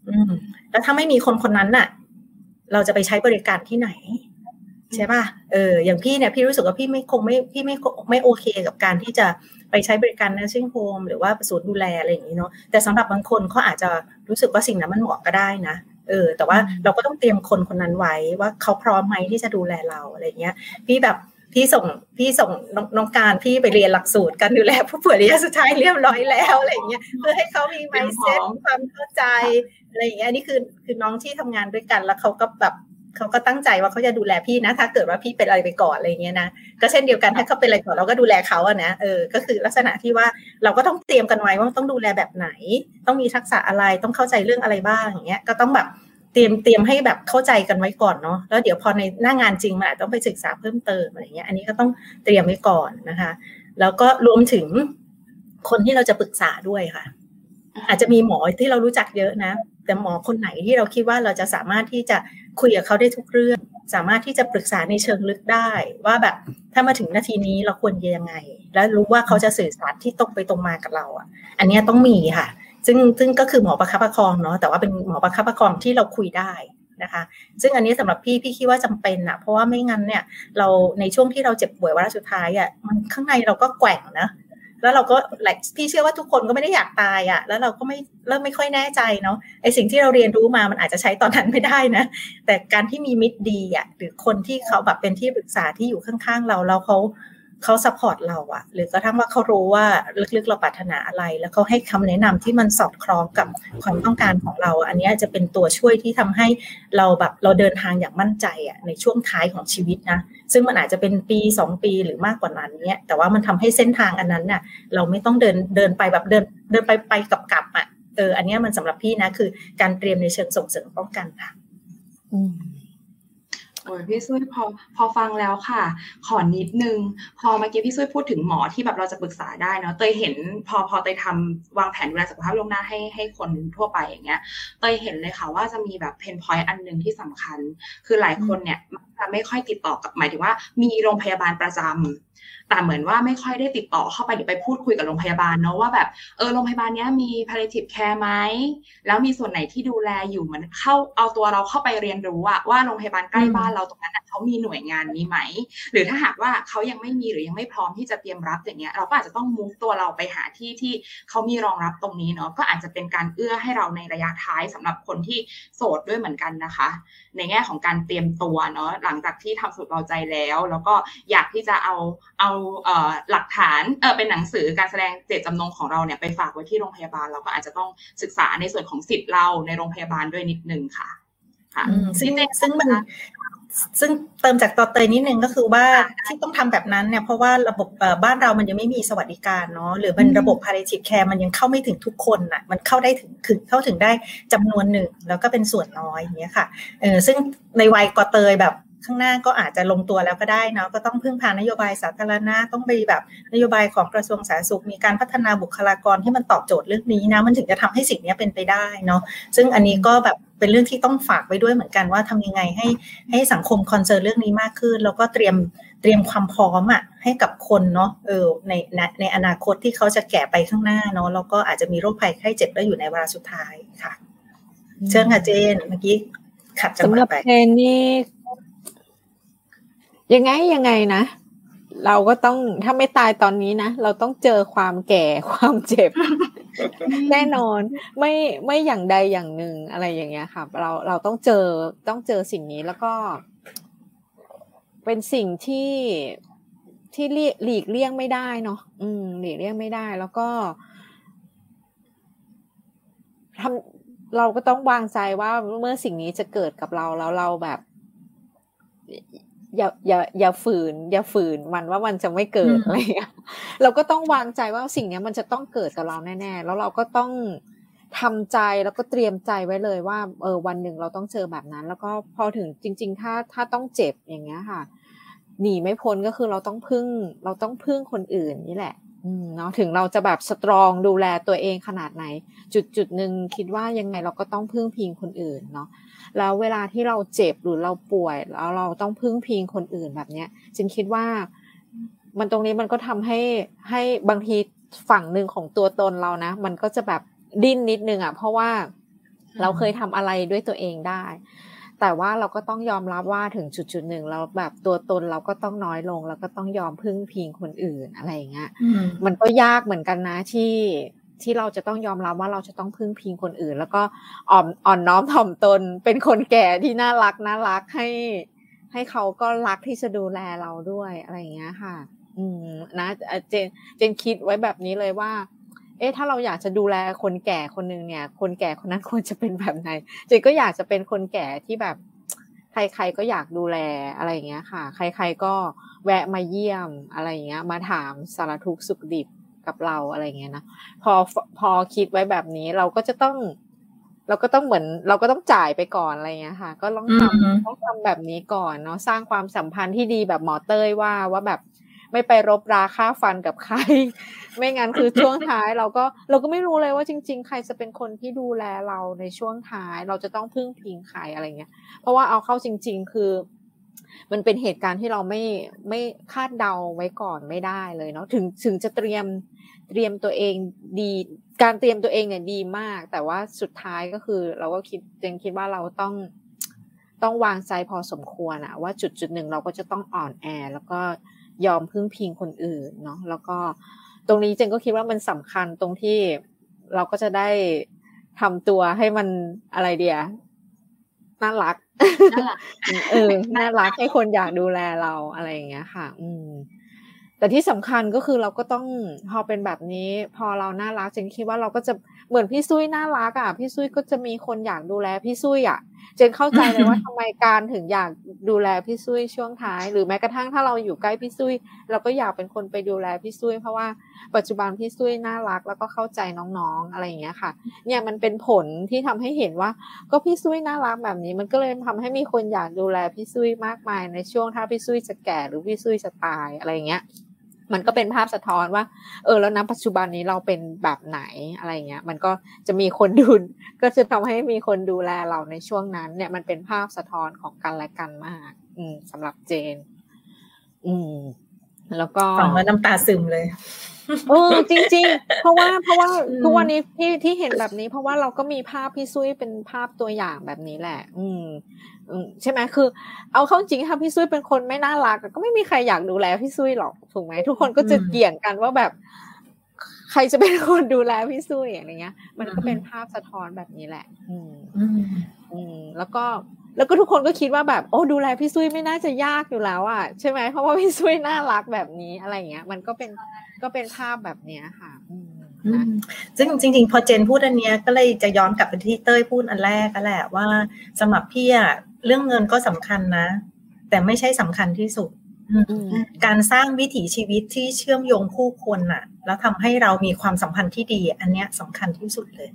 อืม แล้วถ้าไม่มีคนคนนั้นน่ะ เราจะไปใช้บริการที่ไหน ใช่ป่ะเอออย่างพี่เนี่ยพี่รู้สึกว่าพี่ไม่คงไม่พี่ไม่ไม่โอเคกับการที่จะ ไปใช้บริการ nursing home หรือว่าศูนย์ดูแลอะไรอย่างนี้เนาะแต่สำหรับบางคนเขาอาจจะรู้สึกว่าสิ่งนั้นมันเหมาะก็ได้นะเออแต่ว่าเราก็ต้องเตรียมคนคนนั้นไว้ว่าเขาพร้อมไหมที่จะดูแลเราอะไรเงี้ยพี่แบบพี่ส่งพี่ส่งน้องการพี่ไปเรียนหลักสูตรการดูแลผู้ป่วยระยะสุดท้ายเรียบร้อยแล้วอะไรเงี้ยเพื่อให้เขามี mindset ความเข้าใจอะไรอย่างเงี้ยนี่คือคือน้องที่ทำงานด้วยกันแล้วเขาก็แบบ เขาก็ตั้งใจว่าเขาจะดูแลพี่นะ ถ้าเกิดว่าพี่เป็นอะไรไปก่อนอะไรเงี้ยนะก็เช่นเดียวกันถ้าเขาเป็นอะไรก่อนเราก็ดูแลเขาอะนะเออก็คือลักษณะที่ว่าเราก็ต้องเตรียมกันไว้ว่าต้องดูแลแบบไหน ต้องมีทักษะอะไรต้องเข้าใจเรื่องอะไรบ้างอย่างเงี้ยก็ต้องแบบเตรียมเตรียมให้แบบเข้าใจกันไว้ก่อนเนาะแล้วเดี๋ยวพอในหน้างานจริงมันอาจต้องไปศึกษาเพิ่มเติมอะไรเงี้ยอันนี้ก็ต้องเตรียมไว้ก่อนนะคะ แล้วก็รวมถึงคนที่เราจะปรึกษาด้วยค่ะ อาจจะมีหมอที่เรารู้จักเยอะนะ แต่หมอคนไหนที่เราคิดว่าเราจะสามารถที่จะคุยกับเขาได้ทุกเรื่อง สามารถที่จะปรึกษาในเชิงลึกได้ ว่าแบบถ้ามาถึงนาทีนี้เราควรยังไง แล้วรู้ว่าเขาจะสื่อสารที่ตรงไปตรงมากับเราอะ อันนี้ต้องมีค่ะ ซึ่งซึ่งก็คือหมอประคับประคองเนาะแต่ว่าเป็นหมอประคับประคองที่เราคุยได้นะคะ ซึ่งอันนี้สำหรับพี่พี่คิดว่าจำเป็นอะเพราะว่าไม่งั้นเนี่ยเราในช่วงที่เราเจ็บป่วยวาระสุดท้ายอะมันข้างในเราก็แกว่งนะ แล้วเราก็หลพี่เชื่อว่าทุกคนก็ไม่ได้อยากตายอะ่ะ แล้วเราก็ไม่เริ่มไม่ค่อยแน่ใจเนาะไอสิ่งที่เราเรียนรู้มามันอาจจะใช้ตอนนั้นไม่ได้นะ แต่การที่มีมิตรดีอะ่ะหรือคนที่เขาแบบเป็นที่ปรึกษาที่อยู่ข้างๆเราแล้วเขา เขา support เราอะหรือกระทั่งว่าเขารู้ว่าลึกๆเราปรารถนาอะไร แล้วเขาให้คำแนะนำที่มันสอดคล้องกับความต้องการของเรา อันนี้จะเป็นตัวช่วยที่ทำให้เราแบบเราเดินทางอย่างมั่นใจอะในช่วงท้ายของชีวิตนะซึ่งมันอาจจะเป็นปีสองปีหรือมากกว่านั้นเนี่ยแต่ว่ามันทำให้เส้นทางอันนั้นน่ะเราไม่ต้องเดินเดินไปแบบเดินเดินไปไปกับกลับอะเอออันนี้มันสำหรับพี่นะคือการเตรียมในเชิงส่งเสริมป้องกันค่ะ
โอ้ยพี่ซุ้ยพอพอฟังแล้วค่ะ ขอนิดนึง พอเมื่อกี้พี่ซุ้ยพูดถึงหมอที่แบบเราจะปรึกษาได้เนาะเตยเห็นพอพอเตยทำวางแผนดูแลสุขภาพลงหน้าให้ให้คนทั่วไปอย่างเงี้ยเตยเห็นเลยค่ะว่าจะมีแบบเพนพอยต์อันหนึ่งที่สำคัญ คือหลายคนเนี่ยจะไม่ค่อยติดต่อกับหมายถึงว่า มีโรงพยาบาลประจำ แต่เหมือนว่าไม่ค่อยได้ติดต่อเข้าไปหรือไปพูดคุยกับโรงพยาบาลเนาะว่าแบบเออโรงพยาบาลนี้มี palliative care ไหมแล้วมีส่วนไหนที่ดูแลอยู่เหมือนเข้าเอาตัวเราเข้าไปเรียนรู้อะว่าโรงพยาบาลใกล้บ้านเราตรงนั้นเขามีหน่วยงานนี้ไหม หรือถ้าหากว่าเขายังไม่มีหรือยังไม่พร้อมที่จะเตรียมรับอย่างเงี้ยเราก็อาจจะต้องมุกตัวเราไปหาที่ที่เขามีรองรับตรงนี้เนาะก็อาจจะเป็นการเอื้อให้เราในระยะท้ายสำหรับคนที่โสดด้วยเหมือนกันนะคะ ในแง่ของการเตรียมตัวเนาะหลังจากที่ทำสุดเราใจแล้ว แล้วก็อยากที่จะเอาเอาเอ่อหลักฐานเออเป็นหนังสือการแสดงเจตจำนงของเราเนี่ยไปฝากไว้ที่โรงพยาบาลเราก็อาจจะต้องศึกษาในส่วนของสิทธิ์เราในโรงพยาบาลด้วยนิดนึงค่ะ
ค่ะซึ่งซึ่งมันซึ่งเติมจากต่อเตยนิดนึงก็คือว่าที่ต้องทำแบบนั้นเนี่ยเพราะว่าระบบบ้านเรามันยังไม่มีสวัสดิการเนาะหรือมันระบบ palliative care มันยังเข้าไม่ถึงทุกคนอะมันเข้าได้ถึงคือเข้าถึงได้จำนวนหนึ่งแล้วก็เป็นส่วนน้อยอย่างเงี้ยค่ะเออซึ่งในวัยกอเตยแบบ ข้างหน้าก็อาจจะลงตัวแล้วก็ได้นะก็ต้องพึ่งพานโยบายสาธารณะต้องไปแบบนโยบายของกระทรวงสาธารณสุข มีการพัฒนาบุคลากรที่มันตอบโจทย์เรื่องนี้นะมันถึงจะทำให้สิ่งนี้เป็นไปได้เนาะซึ่งอันนี้ก็แบบเป็นเรื่องที่ต้องฝากไว้ด้วยเหมือนกันว่าทำยังไงให้ให้สังคมคอนเซิร์นเรื่องนี้มากขึ้น แล้วก็เตรียมเตรียมความพร้อมอะให้กับคนเนาะเออในในในอนาคตที่เขาจะแก่ไปข้างหน้าเนาะแล้วก็อาจจะมีโรคภัยไข้เจ็บได้อยู่ในเวลาสุดท้ายค่ะ เชิญค่ะเจนเมื่อกี้ขัดจังหวะไปสำหรับ
เพนนี่ ยังไงยังไงนะ เราก็ต้องถ้าไม่ตายตอนนี้นะ เราต้องเจอความแก่ความเจ็บ แน่นอนไม่ไม่อย่างใดอย่างหนึ่งอะไรอย่างเงี้ยค่ะ เราเราต้องเจอต้องเจอสิ่งนี้แล้วก็ เป็นสิ่งที่ที่หลีกเลี่ยงไม่ได้เนาะอืม หลีกเลี่ยงไม่ได้ แล้วก็ทำเราก็ต้องวางใจว่าเมื่อสิ่งนี้จะเกิดกับเราแล้วเราแบบ อย่าอย่าอย่าฝืน อย่าฝืนมันว่ามันจะไม่เกิดอะไรเงี้ยเราก็ต้องวางใจว่าสิ่งนี้มันจะต้องเกิดกับเราแน่ ๆ แล้วเราก็ต้องทำใจแล้วก็เตรียมใจไว้เลยว่าเออวันหนึ่งเราต้องเจอแบบนั้น แล้วก็พอถึงจริง ๆ ถ้าถ้าต้องเจ็บอย่างเงี้ยค่ะ หนีไม่พ้นก็คือเราต้องพึ่ง เราต้องพึ่งคนอื่นนี่แหละอเนาะถึงเราจะแบบสตรองดูแลตัวเองขนาดไหน จุดจุดหนึ่งคิดว่ายังไงเราก็ต้องพึ่งพิงคนอื่นเนาะ แล้วเวลาที่เราเจ็บหรือเราป่วย แล้วเราต้องพึ่งพิงคนอื่นแบบเนี้ยจินคิดว่า มันตรงนี้มันก็ทำให้ให้บางทีฝั่งหนึ่งของตัวตนเรานะ มันก็จะแบบดิ้นนิดนึงอะ่ะ เพราะว่าเราเคยทำอะไรด้วยตัวเองได้ แต่ว่าเราก็ต้องยอมรับว่าถึงจุดจุดหนึ่งเราแบบตัวตนเราก็ต้องน้อยลง แล้วก็ต้องยอมพึ่งพิงคนอื่นอะไรอย่างเงี้ยมันก็ยากเหมือนกันนะที่ ที่เราจะต้องยอมรับว่าเราจะต้องพึ่งพิงคนอื่น แล้วก็อ่อนอ่อนน้อมถ่อมตน เป็นคนแก่ที่น่ารักน่ารักให้ ให้เขาก็รักที่จะดูแลเราด้วยอะไรอย่างเงี้ยค่ะ อืมนะเจนเจนคิดไว้แบบนี้เลยว่า เอ๊ะถ้าเราอยากจะดูแลคนแก่คนหนึ่งเนี่ย คนแก่คนนั้นควรจะเป็นแบบไหนเจนก็อยากจะเป็นคนแก่ที่แบบ ใครๆก็อยากดูแลอะไรอย่างเงี้ยค่ะ ใคร ๆก็แวะมาเยี่ยมอะไรอย่างเงี้ย มาถามสารทุกข์สุขดิบ กับเราอะไรเงี้ยนะพอพอคิดไว้แบบนี้เราก็จะต้อง เราก็ต้องเหมือน เราก็ต้องจ่ายไปก่อนอะไรเงี้ยค่ะ ก็ต้องทำต้องทำแบบนี้ก่อนเนาะสร้างความสัมพันธ์ที่ดีแบบหมอเต้ยว่าว่าแบบไม่ไปรบราค่าฟันกับใคร ไม่งั้นคือช่วงท้ายเราก็เราก็ไม่รู้เลยว่าจริง ๆ ใครจะเป็นคนที่ดูแลเราในช่วงท้าย เราจะต้องพึ่งพิงใครอะไรเงี้ย เพราะว่าเอาเข้าจริง ๆ คือ มันเป็นเหตุการณ์ที่เราไม่ไม่คาดเดาไว้ก่อนไม่ได้เลยเนาะถึงถึงจะเตรียมเตรียมตัวเองดี การเตรียมตัวเองเนี่ยดีมาก แต่ว่าสุดท้ายก็คือ เราก็คิดเจงคิดว่าเราต้องต้องวางใจพอสมควรอะว่าจุดจุดหนึ่งเราก็จะต้องอ่อนแอ แล้วก็ยอมพึ่งพิงคนอื่นเนาะแล้วก็ตรงนี้เจงก็คิดว่ามันสำคัญตรงที่เราก็จะได้ทำตัวให้มันอะไรเดียน่ารัก เออน่ารักให้คนอยากดูแลเราอะไรอย่างเงี้ยค่ะ อืม แต่ที่สำคัญก็คือเราก็ต้องพอเป็นแบบนี้ พอเราน่ารักเจนคิดว่าเราก็จะเหมือนพี่ซุยน่ารักอะพี่ซุยก็จะมีคนอยากดูแลพี่ซุยอะ เจนเข้าใจเลยว่าทำไมการถึงอยากดูแลพี่ซุยช่วงท้าย หรือแม้กระทั่งถ้าเราอยู่ใกล้พี่ซุยเราก็อยากเป็นคนไปดูแลพี่ซุยเพราะว่าปัจจุบันพี่ซุยน่ารักแล้วก็เข้าใจน้องๆอะไรอย่างเงี้ยค่ะ เนี่ยมันเป็นผลที่ทำให้เห็นว่า ก็พี่ซุยน่ารักแบบนี้ มันก็เลยทำให้มีคนอยากดูแลพี่ซุยมากมายในช่วงถ้าพี่ซุยจะแก่หรือพี่ซุยจะตายอะไรเงี้ย มันก็เป็นภาพสะท้อนว่า เออแล้วนะปัจจุบันนี้เราเป็นแบบไหนอะไรเงี้ย มันก็จะมีคนดูก็จะทำให้มีคนดูแลเราในช่วงนั้น เนี่ยมันเป็นภาพสะท้อนของกันและกันมาก อืมสำหรับเจน อืม แล้วก็
ฟังแล้วน้ำตาซึมเลย
เออจริง ๆ เพราะว่าเพราะว่าทุกวันนี้ที่ที่เห็นแบบนี้ เพราะว่าเราก็มีภาพพี่ซุยเป็นภาพตัวอย่างแบบนี้แหละ อืมใช่ไหมคือ เอาเข้าจริงถ้าพี่ซุยเป็นคนไม่น่ารักก็ไม่มีใครอยากดูแลพี่ซุยหรอกถูกไหมทุกคนก็จะเกี่ยงกันว่าแบบ ใครจะเป็นคนดูแลพี่ซุยอย่างเงี้ย มันก็เป็นภาพสะท้อนแบบนี้แหละ อืม อืม แล้วก็ แล้วก็ทุกคนก็คิดว่าแบบโอ้ดูแลพี่ซุยไม่น่าจะยากอยู่แล้วอะใช่ไหมเพราะว่าพี่ซุยน่ารักแบบนี้อะไรเงี้ย มันก็เป็นก็เป็นภาพแบบเนี้ยค่ะ
ซึ่งจริง ๆ พอเจนพูดอันเนี้ยก็เลยจะย้อนกลับไปที่เต้ยพูดอันแรกก็แหละว่าสำหรับพี่อะเรื่องเงินก็สำคัญนะ แต่ไม่ใช่สำคัญที่สุด การสร้างวิถีชีวิตที่เชื่อมโยงผู้คนน่ะ แล้วทำให้เรามีความสัมพันธ์ที่ดี อันเนี้ยสำคัญที่สุดเลย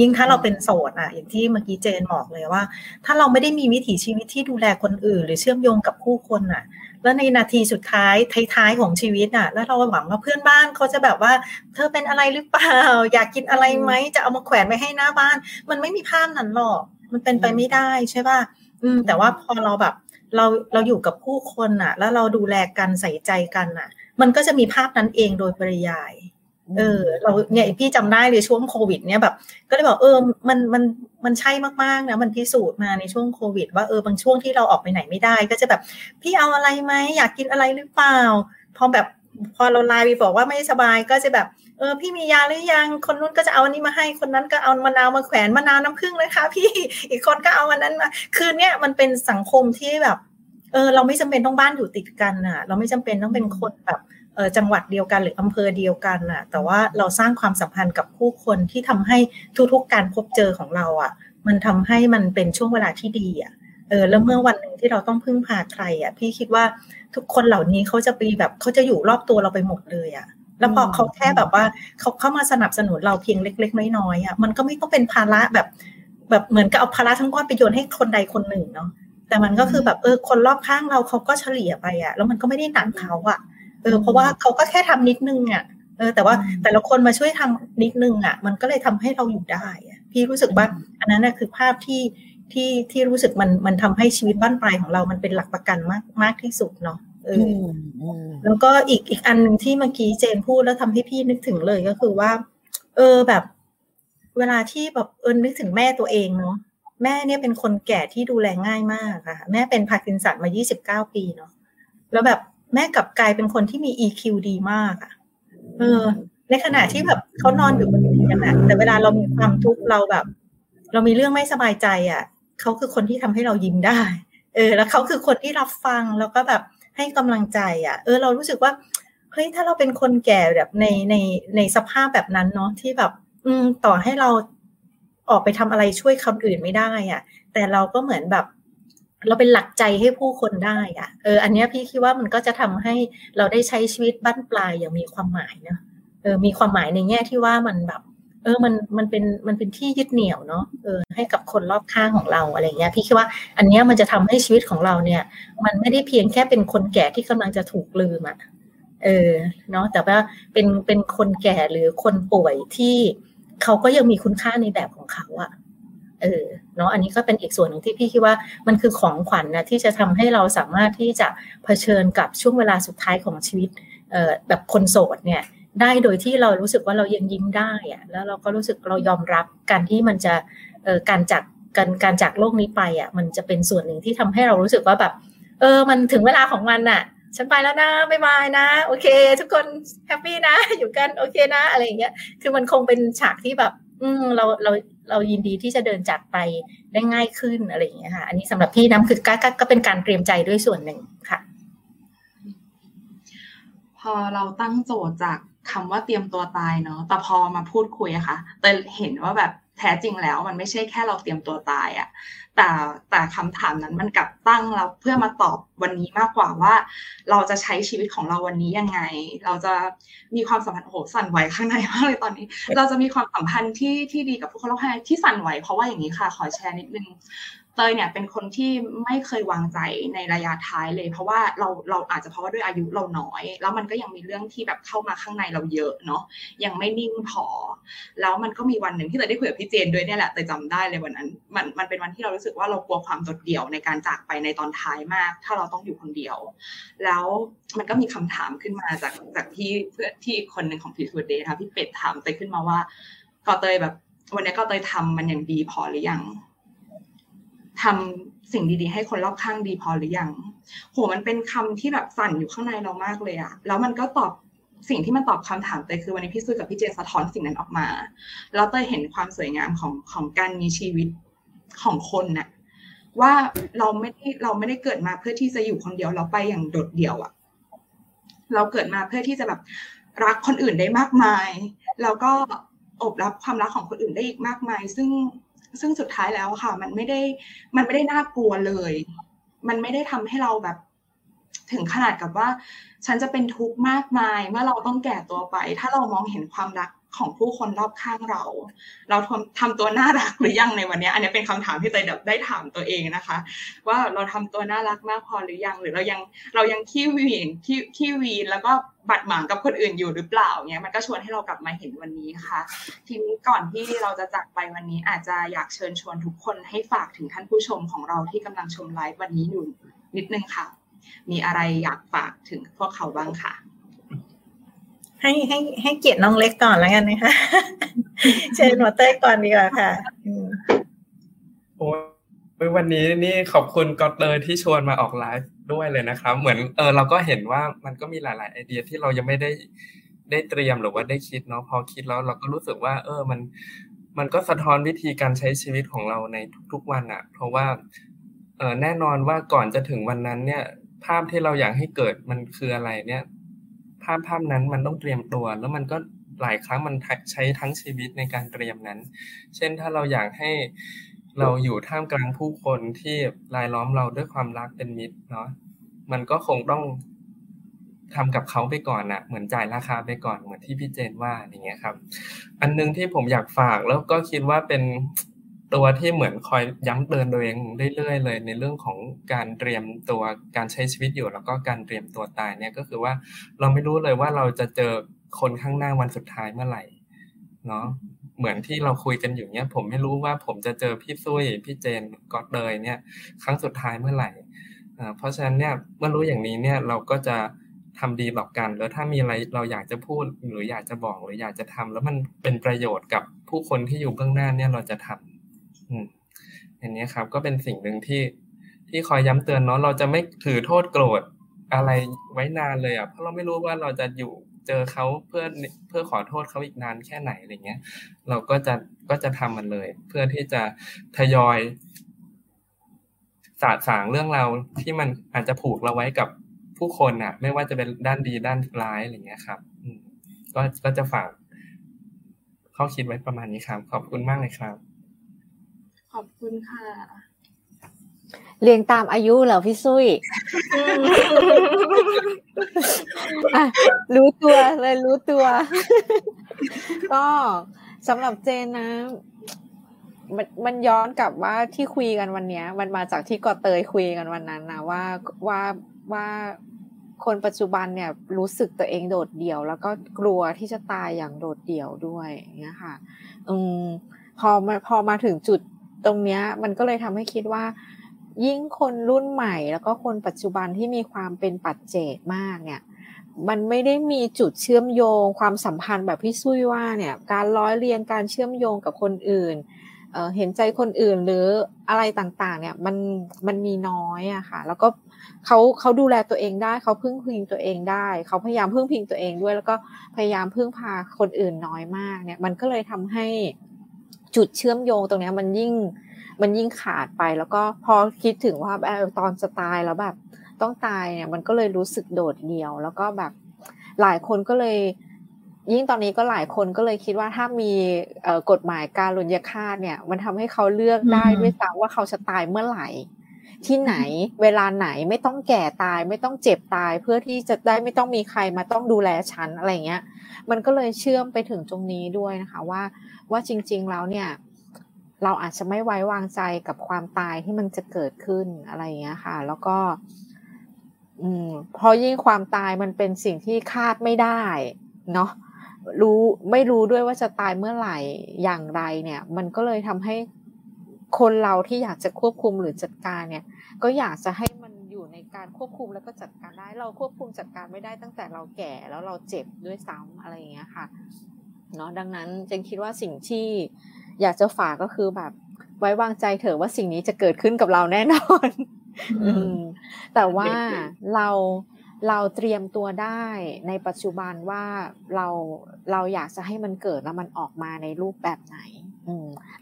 ยิ่งถ้าเราเป็นโสดอะ อย่างที่เมื่อกี้เจนบอกเลยว่า ถ้าเราไม่ได้มีวิถีชีวิตที่ดูแลคนอื่น หรือเชื่อมโยงกับผู้คนอะ แล้วในนาทีสุดท้ายท้ายๆของชีวิตอะ แล้วเราหวังว่าเพื่อนบ้านเขาจะแบบว่า เธอเป็นอะไรหรือเปล่า อยากกินอะไรไหมจะเอามาแขวนไว้ให้หน้าบ้าน มันไม่มีภาพนั้นหรอก มันเป็นไปไม่ได้ใช่ป่ะอืม แต่ว่าพอเราแบบเราเราอยู่กับผู้คนอะ แล้วเราดูแลกันใส่ใจกันอะ มันก็จะมีภาพนั้นเองโดยปริยาย เออเราเนี่ยพี่จำได้เลยช่วงโควิด เนี่ยแบบ ก็เลยบอกเออมันมันมันใช่มากๆนะมันพิสูจน์มาในช่วงโควิด ว่าเออบางช่วงที่เราออกไปไหนไม่ได้ ก็จะแบบ พี่เอาอะไรไหมอยากกินอะไรหรือเปล่าพอแบบพอเราไลน์ไปบอกว่าไม่สบายก็จะแบบเออพี่มียาหรือยังคนนู้นก็จะเอาอันนี้มาให้คนนั้นก็เอามะนาวมาแขวนมะนาวน้ำผึ้งเลยค่ะพี่อีกคนก็เอาอันนั้นมาคือเนี่ยมันเป็นสังคมที่แบบ เออ เราไม่จำเป็นต้องบ้านอยู่ติดกันอะ เราไม่จำเป็นต้องเป็นคนแบบ จังหวัดเดียวกันหรืออำเภอเดียวกันอะแต่ว่าเราสร้างความสัมพันธ์กับผู้คนที่ทำให้ทุกๆการพบเจอของเราอะมันทำให้มันเป็นช่วงเวลาที่ดีอะเออแล้วเมื่อวันหนึ่งที่เราต้องพึ่งพาใครอะพี่คิดว่าทุกคนเหล่านี้เขาจะไปแบบเขาจะอยู่รอบตัวเราไปหมดเลยอะแล้วพอเขาแค่แบบว่าเขาเข้ามาสนับสนุนเราเพียงเล็ก ๆ น้อยๆอะมันก็ไม่ต้องเป็นภาระแบบแบบเหมือนกับเอาภาระทั้งก้อนไปโยนให้คนใดคนหนึ่งเนาะแต่มันก็คือแบบเออคนรอบข้างเราเขาก็เฉลี่ยไปอะแล้วมันก็ไม่ได้หนักเขาอะ เออเพราะว่าเขาก็แค่ทำนิดนึงอะเเออแต่ว่าแต่ละคนมาช่วยทำนิดนึงอะ มันก็เลยทำให้เราอยู่ได้อะพี่รู้สึกว่า อันนั้นคือภาพที่ที่ที่รู้สึกมันมันทำให้ชีวิตบั้นปลายของเรามันเป็นหลักประกันมากมากที่สุดเนาะเออแล้วก็อีกอีกอันหนึ่งที่เมื่อกี้เจนพูดแล้วทำให้พี่นึกถึงเลยก็คือว่า เออแบบ เวลาที่แบบเออนึกถึงแม่ตัวเองเนาะแม่เนี่ยเป็นคนแก่ที่ดูแลง่ายมากค่ะ แม่เป็นพาร์กินสันมา 29 ปีเนาะแล้วแบบ แม่กลับกลายเป็นคนที่มี EQ ดีมากอะเออ ในขณะที่แบบเขานอนอยู่บนเตียงอะแต่เวลาเรามีความทุกข์เราแบบ เรามีเรื่องไม่สบายใจอะเขาคือคนที่ทำให้เรายิ้มได้ เออ แล้วเขาคือคนที่รับฟังแล้วก็แบบให้กำลังใจอะเออ เรารู้สึกว่าเฮ้ยถ้าเราเป็นคนแก่แบบในในในสภาพแบบนั้นเนาะที่แบบ อืมต่อให้เราออกไปทำอะไรช่วยคนอื่นไม่ได้อะ่ะแต่เราก็เหมือนแบบ เราเป็นหลักใจให้ผู้คนได้อะเออ อันนี้พี่คิดว่ามันก็จะทำให้เราได้ใช้ชีวิตบั้นปลายอย่างมีความหมายเนาะเออ มีความหมายในแง่ที่ว่ามันแบบ เออ มัน มันเป็น มันเป็นที่ยึดเหนี่ยวเนาะ เออ ให้กับคนรอบข้างของเราอะไรเงี้ย พี่คิดว่า อันนี้มันจะทำให้ชีวิตของเราเนี่ย มันไม่ได้เพียงแค่เป็นคนแก่ที่กำลังจะถูกลืมอะเออ เนาะ แต่ว่าเป็น เป็นคนแก่หรือคนป่วยที่เขาก็ยังมีคุณค่าในแบบของเขาอะเออ เนาะอันนี้ก็เป็นอีกส่วนหนึ่งที่พี่คิดว่ามันคือของขวัญนะที่จะทำให้เราสามารถที่จะเผชิญกับช่วงเวลาสุดท้ายของชีวิตแบบคนโสดเนี่ยได้โดยที่เรารู้สึกว่าเรายังยิ้มได้อะแล้วเราก็รู้สึกเรายอมรับการที่มันจะการจากการการจากโลกนี้ไปอะมันจะเป็นส่วนหนึ่งที่ทำให้เรารู้สึกว่าแบบ เออมันถึงเวลาของมันอะ ฉันไปแล้วนะบายบายนะ โอเค ทุกคนแฮปปี้นะ อยู่กันโอเคนะ อะไรอย่างเงี้ยคือมันคงเป็นฉากที่แบบ อืมเราเราเรายินดีที่จะเดินจากไปได้ง่ายขึ้นอะไรอย่างเงี้ยค่ะ อันนี้สำหรับพี่น้ำคือก็ก็เป็นการเตรียมใจด้วยส่วนหนึ่งค่ะ
พอเราตั้งโจทย์จากคำว่าเตรียมตัวตายเนาะแต่พอมาพูดคุยอะค่ะแต่เห็นว่าแบบแท้จริงแล้วมันไม่ใช่แค่เราเตรียมตัวตายอะ แต่แต่คำถามนั้นมันกลับตั้งเราเพื่อมาตอบวันนี้มากกว่าว่า เราจะใช้ชีวิตของเราวันนี้ยังไง เราจะมีความสัมพันธ์โอ้โหสั่นไหวข้างในมากเลยตอนนี้ เราจะมีความสัมพันธ์ที่ที่ดีกับผู้คนรอบข้างที่สั่นไหวเพราะว่าอย่างนี้ค่ะขอแชร์นิดนึง เตยเนี่ยเป็นคนที่ไม่เคยวางใจในระยะท้ายเลย เพราะว่าเราเราอาจจะเพราะว่าด้วยอายุเราน้อย แล้วมันก็ยังมีเรื่องที่แบบเข้ามาข้างในเราเยอะเนาะยังไม่นิ่งพอ แล้วมันก็มีวันหนึ่งที่เตยได้คุยกับพี่เจนด้วยเนี่ยแหละเตยจำได้เลยวันนั้นมันมันเป็นวันที่เรารู้สึกว่าเรากลัวความโดดเดี่ยวในการจากไปในตอนท้ายมาก ถ้าเราต้องอยู่คนเดียว แล้วมันก็มีคำถามขึ้นมาจากจากที่เพื่อที่อีกคนหนึ่งของพีทูเดย์ค่ะพี่เป็ดถามเตยขึ้นมาว่าก็เตยแบบวันนี้ก็เตยทำมันอย่างดีพอหรือยัง ทำสิ่งดีๆ ให้คนรอบข้างดีพอหรือยังโหมันเป็นคำที่แบบสั่นอยู่ข้างในเรามากเลยอะแล้วมันก็ตอบสิ่งที่มันตอบคำถามเตยคือวันนี้พี่ซุยกับพี่เจสะท้อนสิ่งนั้นออกมา แล้วเตยเห็นความสวยงามของของการมีชีวิตของคนน่ะว่าเราไม่ได้เราไม่ได้เกิดมาเพื่อที่จะอยู่คนเดียวเราไปอย่างโดดเดี่ยวอะเราเกิดมาเพื่อที่จะแบบรักคนอื่นได้มากมาย แล้วก็อบรับความรักของคนอื่นได้อีกมากมาย ซึ่ง ซึ่งสุดท้ายแล้วค่ะ มันไม่ได้มันไม่ได้น่ากลัวเลย มันไม่ได้ทำให้เราแบบ ถึงขนาดกับว่า ฉันจะเป็นทุกข์มากมายเมื่อเราต้องแก่ตัวไป ถ้าเรามองเห็นความรัก ของผู้คนรอบข้างเรา เราทำทำตัวน่ารักหรือยังในวันนี้อันนี้เป็นคำถามที่เตยได้ถามตัวเองนะคะ ว่าเราทำตัวน่ารักมากพอหรือยัง หรือเรายังเรายังขี้วีนขี้ขี้วีนแล้วก็บัดหมางกับคนอื่นอยู่หรือเปล่าเนี้ยมันก็ชวนให้เรากลับมาเห็นวันนี้ค่ะ ทีนี้ก่อนที่เราจะจากไปวันนี้อาจจะอยากเชิญชวนทุกคนให้ฝากถึงท่านผู้ชมของเราที่กำลังชมไลฟ์วันนี้อยู่นิดนึงค่ะ มีอะไรอยากฝากถึงพวกเขาบ้างค่ะ
ให้ให้ให้เกียรติน้องเล็กก่อนแล้วกันนะคะ เชิญหัวเต้ยก่อนดีกว่าค่ะ
โอ้ยวันนี้นี่ขอบคุณกอตเลยที่ชวนมาออกไลฟ์ด้วยเลยนะครับ เหมือนเออเราก็เห็นว่ามันก็มีหลาย ๆ ไอเดียที่เรายังไม่ได้ได้เตรียมหรือว่าได้คิดเนาะพอคิดแล้วเราก็รู้สึกว่า เออมัน มันก็สะท้อนวิธีการใช้ชีวิตของเราในทุก ๆ วันอะเพราะว่าเออแน่นอนว่าก่อนจะถึงวันนั้นเนี่ย ภาพที่เราอยากให้เกิดมันคืออะไรเนี่ยาพภาพนั้นมันต้องเตรียมตัว แล้วมันก็หลายครั้งมันใช้ทั้งชีวิตในการเตรียมนั้น เช่นถ้าเราอยากให้เราอยู่ท่ามกลางผู้คนที่รายล้อมเราด้วยความรักเป็นมิตรเนาะมันก็คงต้องทำกับเขาไปก่อนนะเหมือนจ่ายราคาไปก่อนเหมือนที่พี่เจนว่าอย่างเงี้ยครับ อันนึงที่ผมอยากฝากแล้วก็คิดว่าเป็น ตัวที่เหมือนคอยย้ำเตือนตัวเองเรื่อยๆเลย ในเรื่องของการเตรียมตัวการใช้ชีวิตอยู่ แล้วก็การเตรียมตัวตายเนี่ยก็คือว่าเราไม่รู้เลยว่าเราจะเจอคนข้างหน้าวันสุดท้ายเมื่อไหร่เนาะเหมือนที่เราคุยกันอยู่เนี้ยผมไม่รู้ว่าผมจะเจอพี่ซุยพี่เจนก็เลยเนี่ย ครั้งสุดท้ายเมื่อไหร่เพราะฉะนั้นเนี่ยเมื่อรู้อย่างนี้เนี่ยเราก็จะทำดีต่อกัน แล้วถ้ามีอะไรเราอยากจะพูดหรืออยากจะบอกหรืออยากจะทำแล้วมันเป็นประโยชน์กับผู้คนที่อยู่เบื้องหน้าเนี่ยเราจะทำ อืมอันนี้ครับ ก็เป็นสิ่งหนึ่งที่ที่คอยย้ำเตือนเนาะเราจะไม่ถือโทษโกรธอะไรไว้นานเลยอะเพราะเราไม่รู้ว่าเราจะอยู่เจอเขาเพื่อเพื่อขอโทษเขาอีกนานแค่ไหนอะไรเงี้ย เราก็จะก็จะทำมันเลย เพื่อที่จะทยอยสาดสางเรื่องเราที่มันอาจจะผูกเราไว้กับผู้คนอะ ไม่ว่าจะเป็นด้านดีด้านร้ายอะไรเงี้ยครับก็ก็จะฝากข้อคิดไว้ประมาณนี้ครับ ขอบคุณมากเลยครับ
ขอบคุณค่ะ
เรียงตามอายุเหรอพี่ซุยรู้ตัวเลยรู้ตัว ก็สำหรับเจนนะมันมันย้อนกลับว่าที่คุยกันวันเนี้ย มันมาจากที่กอเตยคุยกันวันนั้นนะว่าว่าว่าคนปัจจุบันเนี่ยรู้สึกตัวเองโดดเดี่ยว แล้วก็กลัวที่จะตายอย่างโดดเดี่ยวด้วยเงี้ยค่ะ อืมพอมาพอมาถึงจุด ตรงเนี้ยมันก็เลยทำให้คิดว่า ยิ่งคนรุ่นใหม่ แล้วก็คนปัจจุบันที่มีความเป็นปัจเจกมากเนี่ยมันไม่ได้มีจุดเชื่อมโยงความสัมพันธ์แบบพี่ซุยว่าเนี่ยการร้อยเรียงการเชื่อมโยงกับคนอื่นเเห็นใจคนอื่นหรืออะไรต่างๆ เนี่ยมันมันมีน้อยอะค่ะ แล้วก็เขาเขาดูแลตัวเองได้เขาพึ่งพิงตัวเองได้ เขาพยายามพึ่งพิงตัวเองด้วย แล้วก็พยายามพึ่งพาคนอื่นน้อยมากเนี่ย มันก็เลยทำให้ จุดเชื่อมโยงตรงนี้มันยิ่งมันยิ่งขาดไปแล้วก็พอคิดถึงว่าตอนจะตายแล้วแบบต้องตายเนี่ยมันก็เลยรู้สึกโดดเดี่ยว แล้วก็แบบหลายคนก็เลย ยิ่งตอนนี้ก็หลายคนก็เลยคิดว่าถ้ามีกฎหมายการลุญยฆาตเนี่ย มันทำให้เขาเลือกได้ด้วยซ้ำว่าเขาจะตายเมื่อไหร่ ที่ไหนเวลาไหนไม่ต้องแก่ตาย ไม่ต้องเจ็บตาย เพื่อที่จะได้ไม่ต้องมีใครมาต้องดูแลฉันอะไรเงี้ย มันก็เลยเชื่อมไปถึงตรงนี้ด้วยนะคะว่าว่าจริง ๆแล้วเนี่ยเราอาจจะไม่ไว้วางใจกับความตายที่มันจะเกิดขึ้นอะไรเงี้ยค่ะ แล้วก็อืมพอยิ่งความตายมันเป็นสิ่งที่คาดไม่ได้เนาะรู้ไม่รู้ด้วยว่าจะตายเมื่อไหร่อย่างไรเนี่ย มันก็เลยทำให้ คนเราที่อยากจะควบคุมหรือจัดการเนี่ย ก็อยากจะให้มันอยู่ในการควบคุมแล้วก็จัดการได้ เราควบคุมจัดการไม่ได้ตั้งแต่เราแก่แล้วเราเจ็บด้วยซ้ำอะไรอย่างเงี้ยค่ะเนาะดังนั้นเจนคิดว่าสิ่งที่อยากจะฝากก็คือแบบไว้วางใจเถอะว่าสิ่งนี้จะเกิดขึ้นกับเราแน่นอนอืมแต่ว่าเราเราเตรียมตัวได้ในปัจจุบันว่าเราเราอยากจะให้มันเกิดแล้วมันออกมาในรูปแบบไหน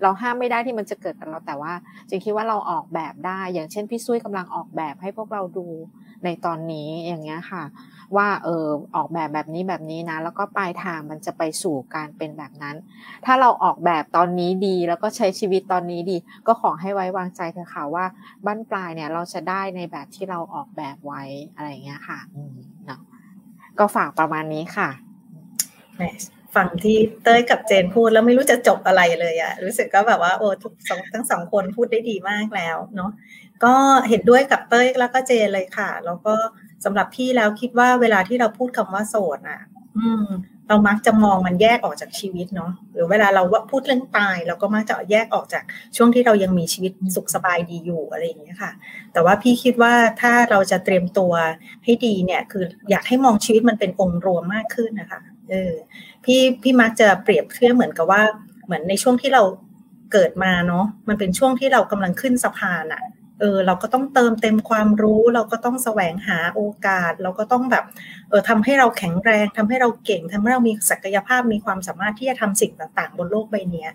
เราห้ามไม่ได้ที่มันจะเกิดกับเราแต่ว่าจริงคิดว่าเราออกแบบได้ อย่างเช่นพี่ซุยกำลังออกแบบให้พวกเราดูในตอนนี้อย่างเงี้ยค่ะ ว่าเออออกแบบแบบนี้แบบนี้นะ แล้วก็ปลายทางมันจะไปสู่การเป็นแบบนั้น ถ้าเราออกแบบตอนนี้ดีแล้วก็ใช้ชีวิตตอนนี้ดี ก็ขอให้ไว้วางใจเถอค่ะว่าบั้นปลายเนี่ยเราจะได้ในแบบที่เราออกแบบไว้อะไรเงี้ยค่ะเนาะก็ฝากประมาณนี้ค่ะ
ฟังที่เต้ยกับเจนพูดแล้วไม่รู้จะจบอะไรเลยอะรู้สึกก็แบบว่าโอ้ทุกสองทั้งสองคนพูดได้ดีมากแล้วเนาะก็เห็นด้วยกับเต้ยแล้วก็เจนเลยค่ะ แล้วก็สำหรับพี่แล้วคิดว่าเวลาที่เราพูดคำว่าโสดอะอืม เรามักจะมองมันแยกออกจากชีวิตเนาะหรือเวลาเราว่าพูดเรื่องตาย เราก็มักจะแยกออกจากช่วงที่เรายังมีชีวิตสุขสบายดีอยู่อะไรอย่างเงี้ยค่ะ แต่ว่าพี่คิดว่าถ้าเราจะเตรียมตัวให้ดีเนี่ย คืออยากให้มองชีวิตมันเป็นองค์รวมมากขึ้นนะคะเออ พี่พี่มักจะเปรียบเทียบเหมือนกับว่า เหมือนในช่วงที่เราเกิดมาเนาะมันเป็นช่วงที่เรากำลังขึ้นสะพานอะเออเราก็ต้องเติมเต็มความรู้ เราก็ต้องแสวงหาโอกาส เราก็ต้องแบบเออทำให้เราแข็งแรงทำให้เราเก่งทำให้เรามีศักยภาพมีความสามารถที่จะทำสิ่งต่างๆ บนโลกใบนี้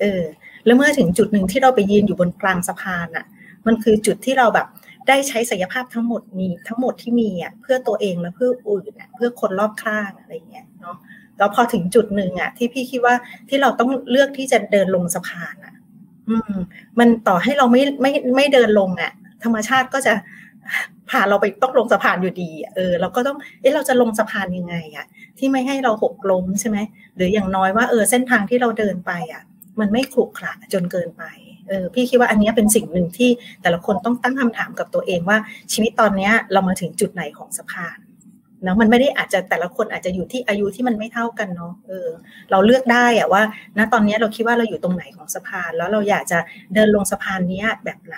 เออแล้วเมื่อถึงจุดหนึ่งที่เราไปยืนอยู่บนกลางสะพานอะ่ะมันคือจุดที่เราแบบได้ใช้ศักยภาพทั้งหมดนี้ทั้งหมดที่มีอะเพื่อตัวเองและเพื่ออื่นอะเพื่อคนรอบข้างอะไรเงี้ยเนาะ แล้วพอถึงจุดหนึ่งอะที่พี่คิดว่าที่เราต้องเลือกที่จะเดินลงสะพานอะอืม มันต่อให้เราไม่ไม่ไม่เดินลงอะธรรมชาติก็จะพาเราไปต้องลงสะพานอยู่ดี เออ เราก็ต้อง เอ๊ะเราจะลงสะพานยังไงอะที่ไม่ให้เราหกล้มใช่ไหมหรืออย่างน้อยว่าเออเส้นทางที่เราเดินไปอะมันไม่ขรุขระจนเกินไป เออ พี่คิดว่าอันนี้เป็นสิ่งหนึ่งที่แต่ละคนต้องตั้งคำถามกับตัวเองว่าชีวิตตอนเนี้ย เรามาถึงจุดไหนของสะพาน เนาะมันไม่ได้อาจจะแต่ละคนอาจจะอยู่ที่อายุที่มันไม่เท่ากันเนาะเออเราเลือกได้อะว่าณตอนนี้เราคิดว่าเราอยู่ตรงไหนของสะพาน แล้วเราอยากจะเดินลงสะพานนี้แบบไหน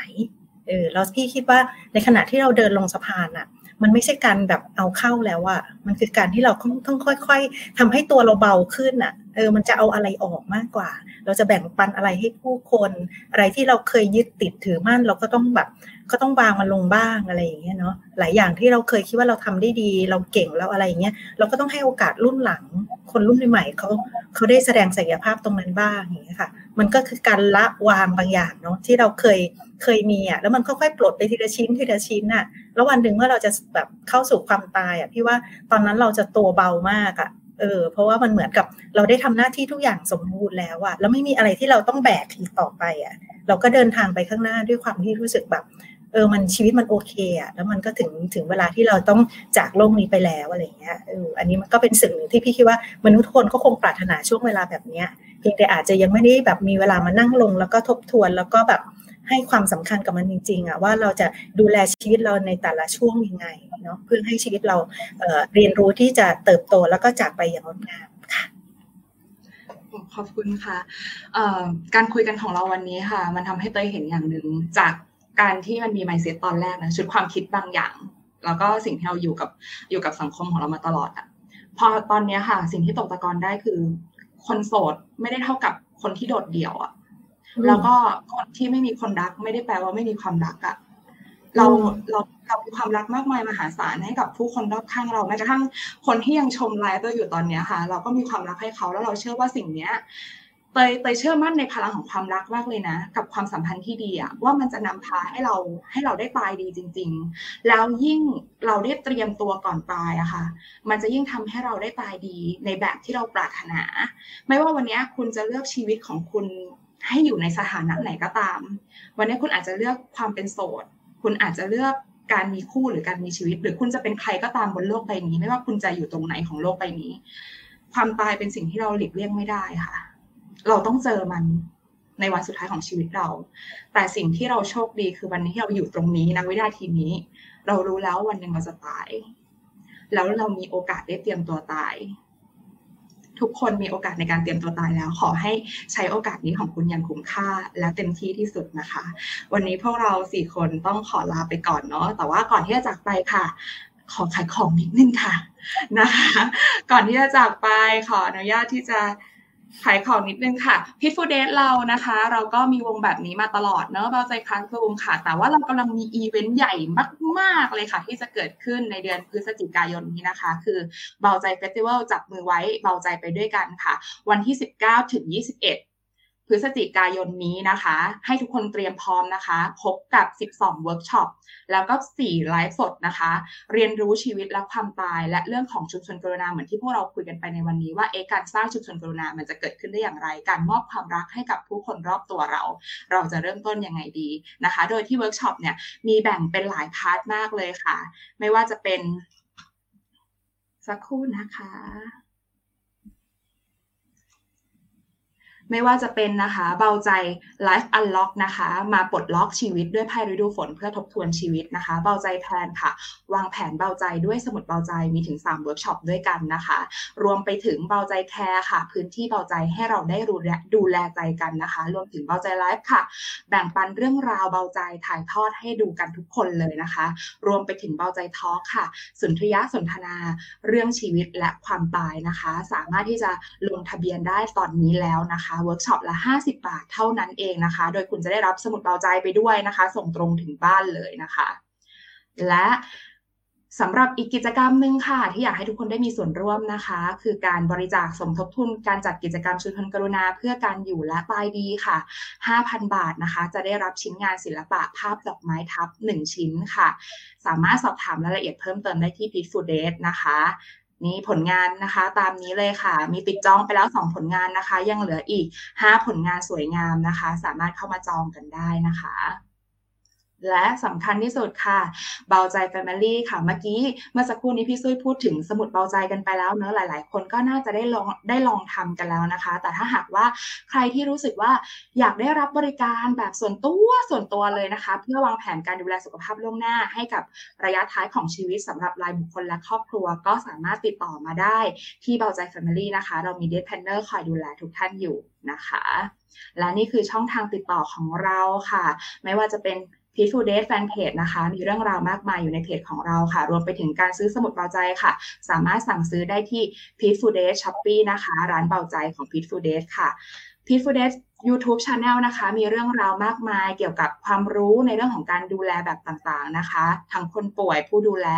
เออแล้วพี่คิดว่าในขณะที่เราเดินลงสะพานอะมันไม่ใช่การแบบเอาเข้าแล้วอะมันคือการที่เราต้องค่อย ๆทำให้ตัวเราเบาขึ้นอะเออ มันจะเอาอะไรออกมากกว่า เราจะแบ่งปันอะไรให้ผู้คน อะไรที่เราเคยยึดติดถือมั่น เราก็ต้องแบบ ก็ต้องวางมันลงบ้างอะไรอย่างเงี้ยเนาะหลายอย่างที่เราเคยคิดว่าเราทำได้ดี เราเก่งแล้วอะไรอย่างเงี้ยเราก็ต้องให้โอกาสรุ่นหลัง คนรุ่นใหม่เขาเขาได้แสดงศักยภาพตรงนั้นบ้างอย่างเงี้ยค่ะ มันก็คือการละวางบางอย่างเนาะที่เราเคยเคยมีอะแล้วมันค่อยๆปลดไปทีละชิ้นทีละชิ้นอะแล้ววันหนึ่งเมื่อเราจะแบบเข้าสู่ความตายอะพี่ว่าตอนนั้นเราจะตัวเบามากอะเออเพราะว่ามันเหมือนกับเราได้ทำหน้าที่ทุกอย่างสมบูรณ์แล้วอะแล้วไม่มีอะไรที่เราต้องแบกอีกต่อไปอะเราก็เดินทางไปข้างหน้าด้วยความที่รู้สึกแบบ เออมันชีวิตมันโอเคอะแล้วมันก็ถึงถึงเวลาที่เราต้องจากโลกนี้ไปแล้วอะไรเงี้ยเอออันนี้มันก็เป็นสิ่งหนึ่งที่พี่คิดว่ามนุษย์ทุกคนก็คงปรารถนาช่วงเวลาแบบเนี้ยเพียงแต่อาจจะยังไม่ได้แบบมีเวลามานั่งลง แล้วก็ทบทวนแล้วก็แบบให้ความสำคัญกับมันจริงๆอะว่าเราจะดูแลชีวิตเราในแต่ละช่วงยังไงเนาะเพื่อให้ชีวิตเราเเรียนรู้ที่จะเติบโตแล้วก็จากไปอย่างงดงามค่ะ
ขอบคุณค่ะการคุยกันของเราวันนี้ค่ะ มันทำให้เตยเห็นอย่างหนึ่งจาก การที่มันมีไมเซ็ตตอนแรกนะชุดความคิดบางอย่าง แล้วก็สิ่งที่เราอยู่กับอยู่กับสังคมของเรามาตลอดอะพอตอนนี้ค่ะ สิ่งที่ตกตะกอนได้คือ คนโสดไม่ได้เท่ากับคนที่โดดเดี่ยวอะแล้วก็คนที่ไม่มีคนรักไม่ได้แปลว่าไม่มีความรักอะเราเราเรามีความรักมากมายมหาศาลให้กับผู้คนรอบข้างเราแม้กระทั่งคนที่ยังชมไลฟ์ตัวอยู่ตอนนี้ค่ะ เราก็มีความรักให้เขาแล้วเราเชื่อว่าสิ่งเนี้ย เตยเตยเชื่อมั่นในพลังของความรักมากเลยนะ กับความสัมพันธ์ที่ดีอะว่ามันจะนำพาให้เราให้เราได้ตายดีจริง ๆ แล้วยิ่งเราได้เตรียมตัวก่อนตายอะค่ะ มันจะยิ่งทำให้เราได้ตายดีในแบบที่เราปรารถนา ไม่ว่าวันนี้คุณจะเลือกชีวิตของคุณให้อยู่ในสถานะไหนก็ตาม วันนี้คุณอาจจะเลือกความเป็นโสด คุณอาจจะเลือกการมีคู่หรือการมีชีวิต หรือคุณจะเป็นใครก็ตามบนโลกใบนี้ ไม่ว่าคุณจะอยู่ตรงไหนของโลกใบนี้ ความตายเป็นสิ่งที่เราหลีกเลี่ยงไม่ได้ค่ะ เราต้องเจอมันในวันสุดท้ายของชีวิตเรา แต่สิ่งที่เราโชคดีคือวันนี้ที่เราอยู่ตรงนี้นะวินาทีนี้ เรารู้แล้ววันหนึ่งเราจะตาย แล้วเรามีโอกาสได้เตรียมตัวตาย ทุกคนมีโอกาสในการเตรียมตัวตายแล้ว ขอให้ใช้โอกาสนี้ของคุณอย่างคุ้มค่าและเต็มที่ที่สุดนะคะ วันนี้พวกเราสี่คนต้องขอลาไปก่อนเนาะ แต่ว่าก่อนที่จะจากไปค่ะขอขายของนิดนึงค่ะนะคะ ก่อนที่จะจากไปขออนุญาตที่จะ ขายของนิดนึงค่ะ Peaceful Death เรานะคะ เราก็มีวงแบบนี้มาตลอดเนอะเบาใจ Classroom ค่ะ แต่ว่าเรากำลังมีอีเวนต์ใหญ่มากๆเลยค่ะ ที่จะเกิดขึ้นในเดือนพฤศจิกายนนี้นะคะ คือเบาใจ Festival จับมือไว้เบาใจไปด้วยกันค่ะ วันที่ 19ถึง21 พฤศจิกายนนี้นะคะ ให้ทุกคนเตรียมพร้อมนะคะ พบกับ 12 เวิร์กช็อป แล้วก็ 4 ไลฟ์สดนะคะ เรียนรู้ชีวิตและความตาย และเรื่องของชุมชนกรุณาเหมือนที่พวกเราคุยกันไปในวันนี้ว่าเอการสร้างชุมชนกรุณา มันจะเกิดขึ้นได้อย่างไร การมอบความรักให้กับผู้คนรอบตัวเรา เราจะเริ่มต้นยังไงดีนะคะ โดยที่เวิร์กช็อปเนี่ยมีแบ่งเป็นหลาย part มากเลยค่ะ ไม่ว่าจะเป็นสักครู่นะคะ ไม่ว่าจะเป็นนะคะเบาใจ Life Unlock นะคะ มาปลดล็อกชีวิตด้วยไพ่ฤดูฝนเพื่อทบทวนชีวิตนะคะ เบาใจ Plan ค่ะ วางแผนเบาใจด้วยสมุดเบาใจมีถึง3เวิร์กช็อปด้วยกันนะคะ รวมไปถึงเบาใจ Care ค่ะ พื้นที่เบาใจให้เราได้ดูแลดูแลใจกันนะคะ รวมถึงเบาใจไลฟ์ค่ะ แบ่งปันเรื่องราวเบาใจถ่ายทอดให้ดูกันทุกคนเลยนะคะ รวมไปถึงเบาใจ Talk ค่ะ สุนทรียสนทนาเรื่องชีวิตและความตายนะคะ สามารถที่จะลงทะเบียนได้ตอนนี้แล้วนะคะเวิร์กช็อปละ 50 บาทเท่านั้นเองนะคะ โดยคุณจะได้รับสมุดเบาใจไปด้วยนะคะ ส่งตรงถึงบ้านเลยนะคะ และสำหรับอีกกิจกรรมหนึ่งค่ะ ที่อยากให้ทุกคนได้มีส่วนร่วมนะคะ คือการบริจาคสมทบทุนการจัดกิจกรรมชุมชนกรุณาเพื่อการอยู่และตายดีค่ะ 5,000 บาทนะคะ จะได้รับชิ้นงานศิลปะภาพดอกไม้ทับ 1 ชิ้นค่ะ สามารถสอบถามรายละเอียดเพิ่มเติมได้ที่ p e a c e f u l d a y นะคะ นี่ผลงานนะคะ ตามนี้เลยค่ะ มีติดจองไปแล้ว 2 ผลงานนะคะ ยังเหลืออีก 5 ผลงานสวยงามนะคะ สามารถเข้ามาจองกันได้นะคะ และสำคัญที่สุดค่ะ เบาใจ Family ค่ะ เมื่อกี้เมื่อสักครู่นี้พี่ซุ้ยพูดถึงสมุดเบาใจกันไปแล้วเนอะหลาย ๆ คนก็น่าจะได้ลองได้ลองทำกันแล้วนะคะ แต่ถ้าหากว่าใครที่รู้สึกว่าอยากได้รับบริการแบบส่วนตัวส่วนตัวเลยนะคะ เพื่อวางแผนการดูแลสุขภาพล่วงหน้า ให้กับระยะท้ายของชีวิตสำหรับรายบุคคลและครอบครัว ก็สามารถติดต่อมาได้ที่เบาใจ Family นะคะ เรามี Death Planner คอยดูแลทุกท่านอยู่นะคะ และนี่คือช่องทางติดต่อของเราค่ะ ไม่ว่าจะเป็น p e a c e f u l Death Fan Page นะคะ มีเรื่องราวมากมายอยู่ในเพจของเราค่ะ รวมไปถึงการซื้อสมุดเบาใจค่ะ สามารถสั่งซื้อได้ที่Peaceful Death Shopee นะคะ ร้านเบาใจของ Peaceful Death ค่ะ p e a c e f u l Death YouTube Channel นะคะ มีเรื่องราวมากมายเกี่ยวกับความรู้ในเรื่องของการดูแลแบบต่างๆนะคะ ทั้งคนป่วยผู้ดูแล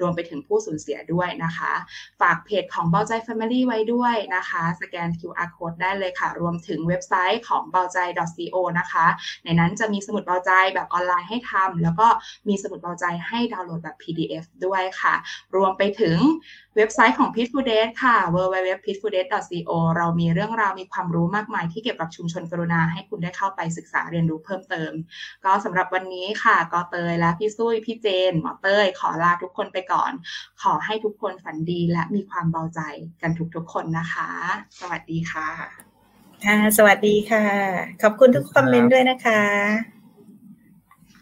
รวมไปถึงผู้สูญเสียด้วยนะคะ ฝากเพจของเบาใจ Family ไว้ด้วยนะคะ สแกน QR Code ได้เลยค่ะ รวมถึงเว็บไซต์ของเบาใจ .co นะคะ ในนั้นจะมีสมุดเบาใจแบบออนไลน์ให้ทำแล้วก็มีสมุดเบาใจให้ดาวน์โหลดแบบ PDF ด้วยค่ะ รวมไปถึง เว็บไซต์ของ Peaceful Date ค่ะ www.peacefuldate.co เรามีเรื่องราวมีความรู้มากมายที่เกี่ยวกับชุมชนกรุณาให้คุณได้เข้าไปศึกษาเรียนรู้เพิ่มเติม ก็สำหรับวันนี้ค่ะก็เตยและพี่ซุยพี่เจน หมอเตยขอลาทุกคนไปก่อน ขอให้ทุกคนฝันดีและมีความเบาใจกันทุกๆคนนะคะ สวัสดีค่ะ
ค่ะ สวัสดีค่ะ ขอบคุณทุกคอมเมนต์ด้วยนะคะ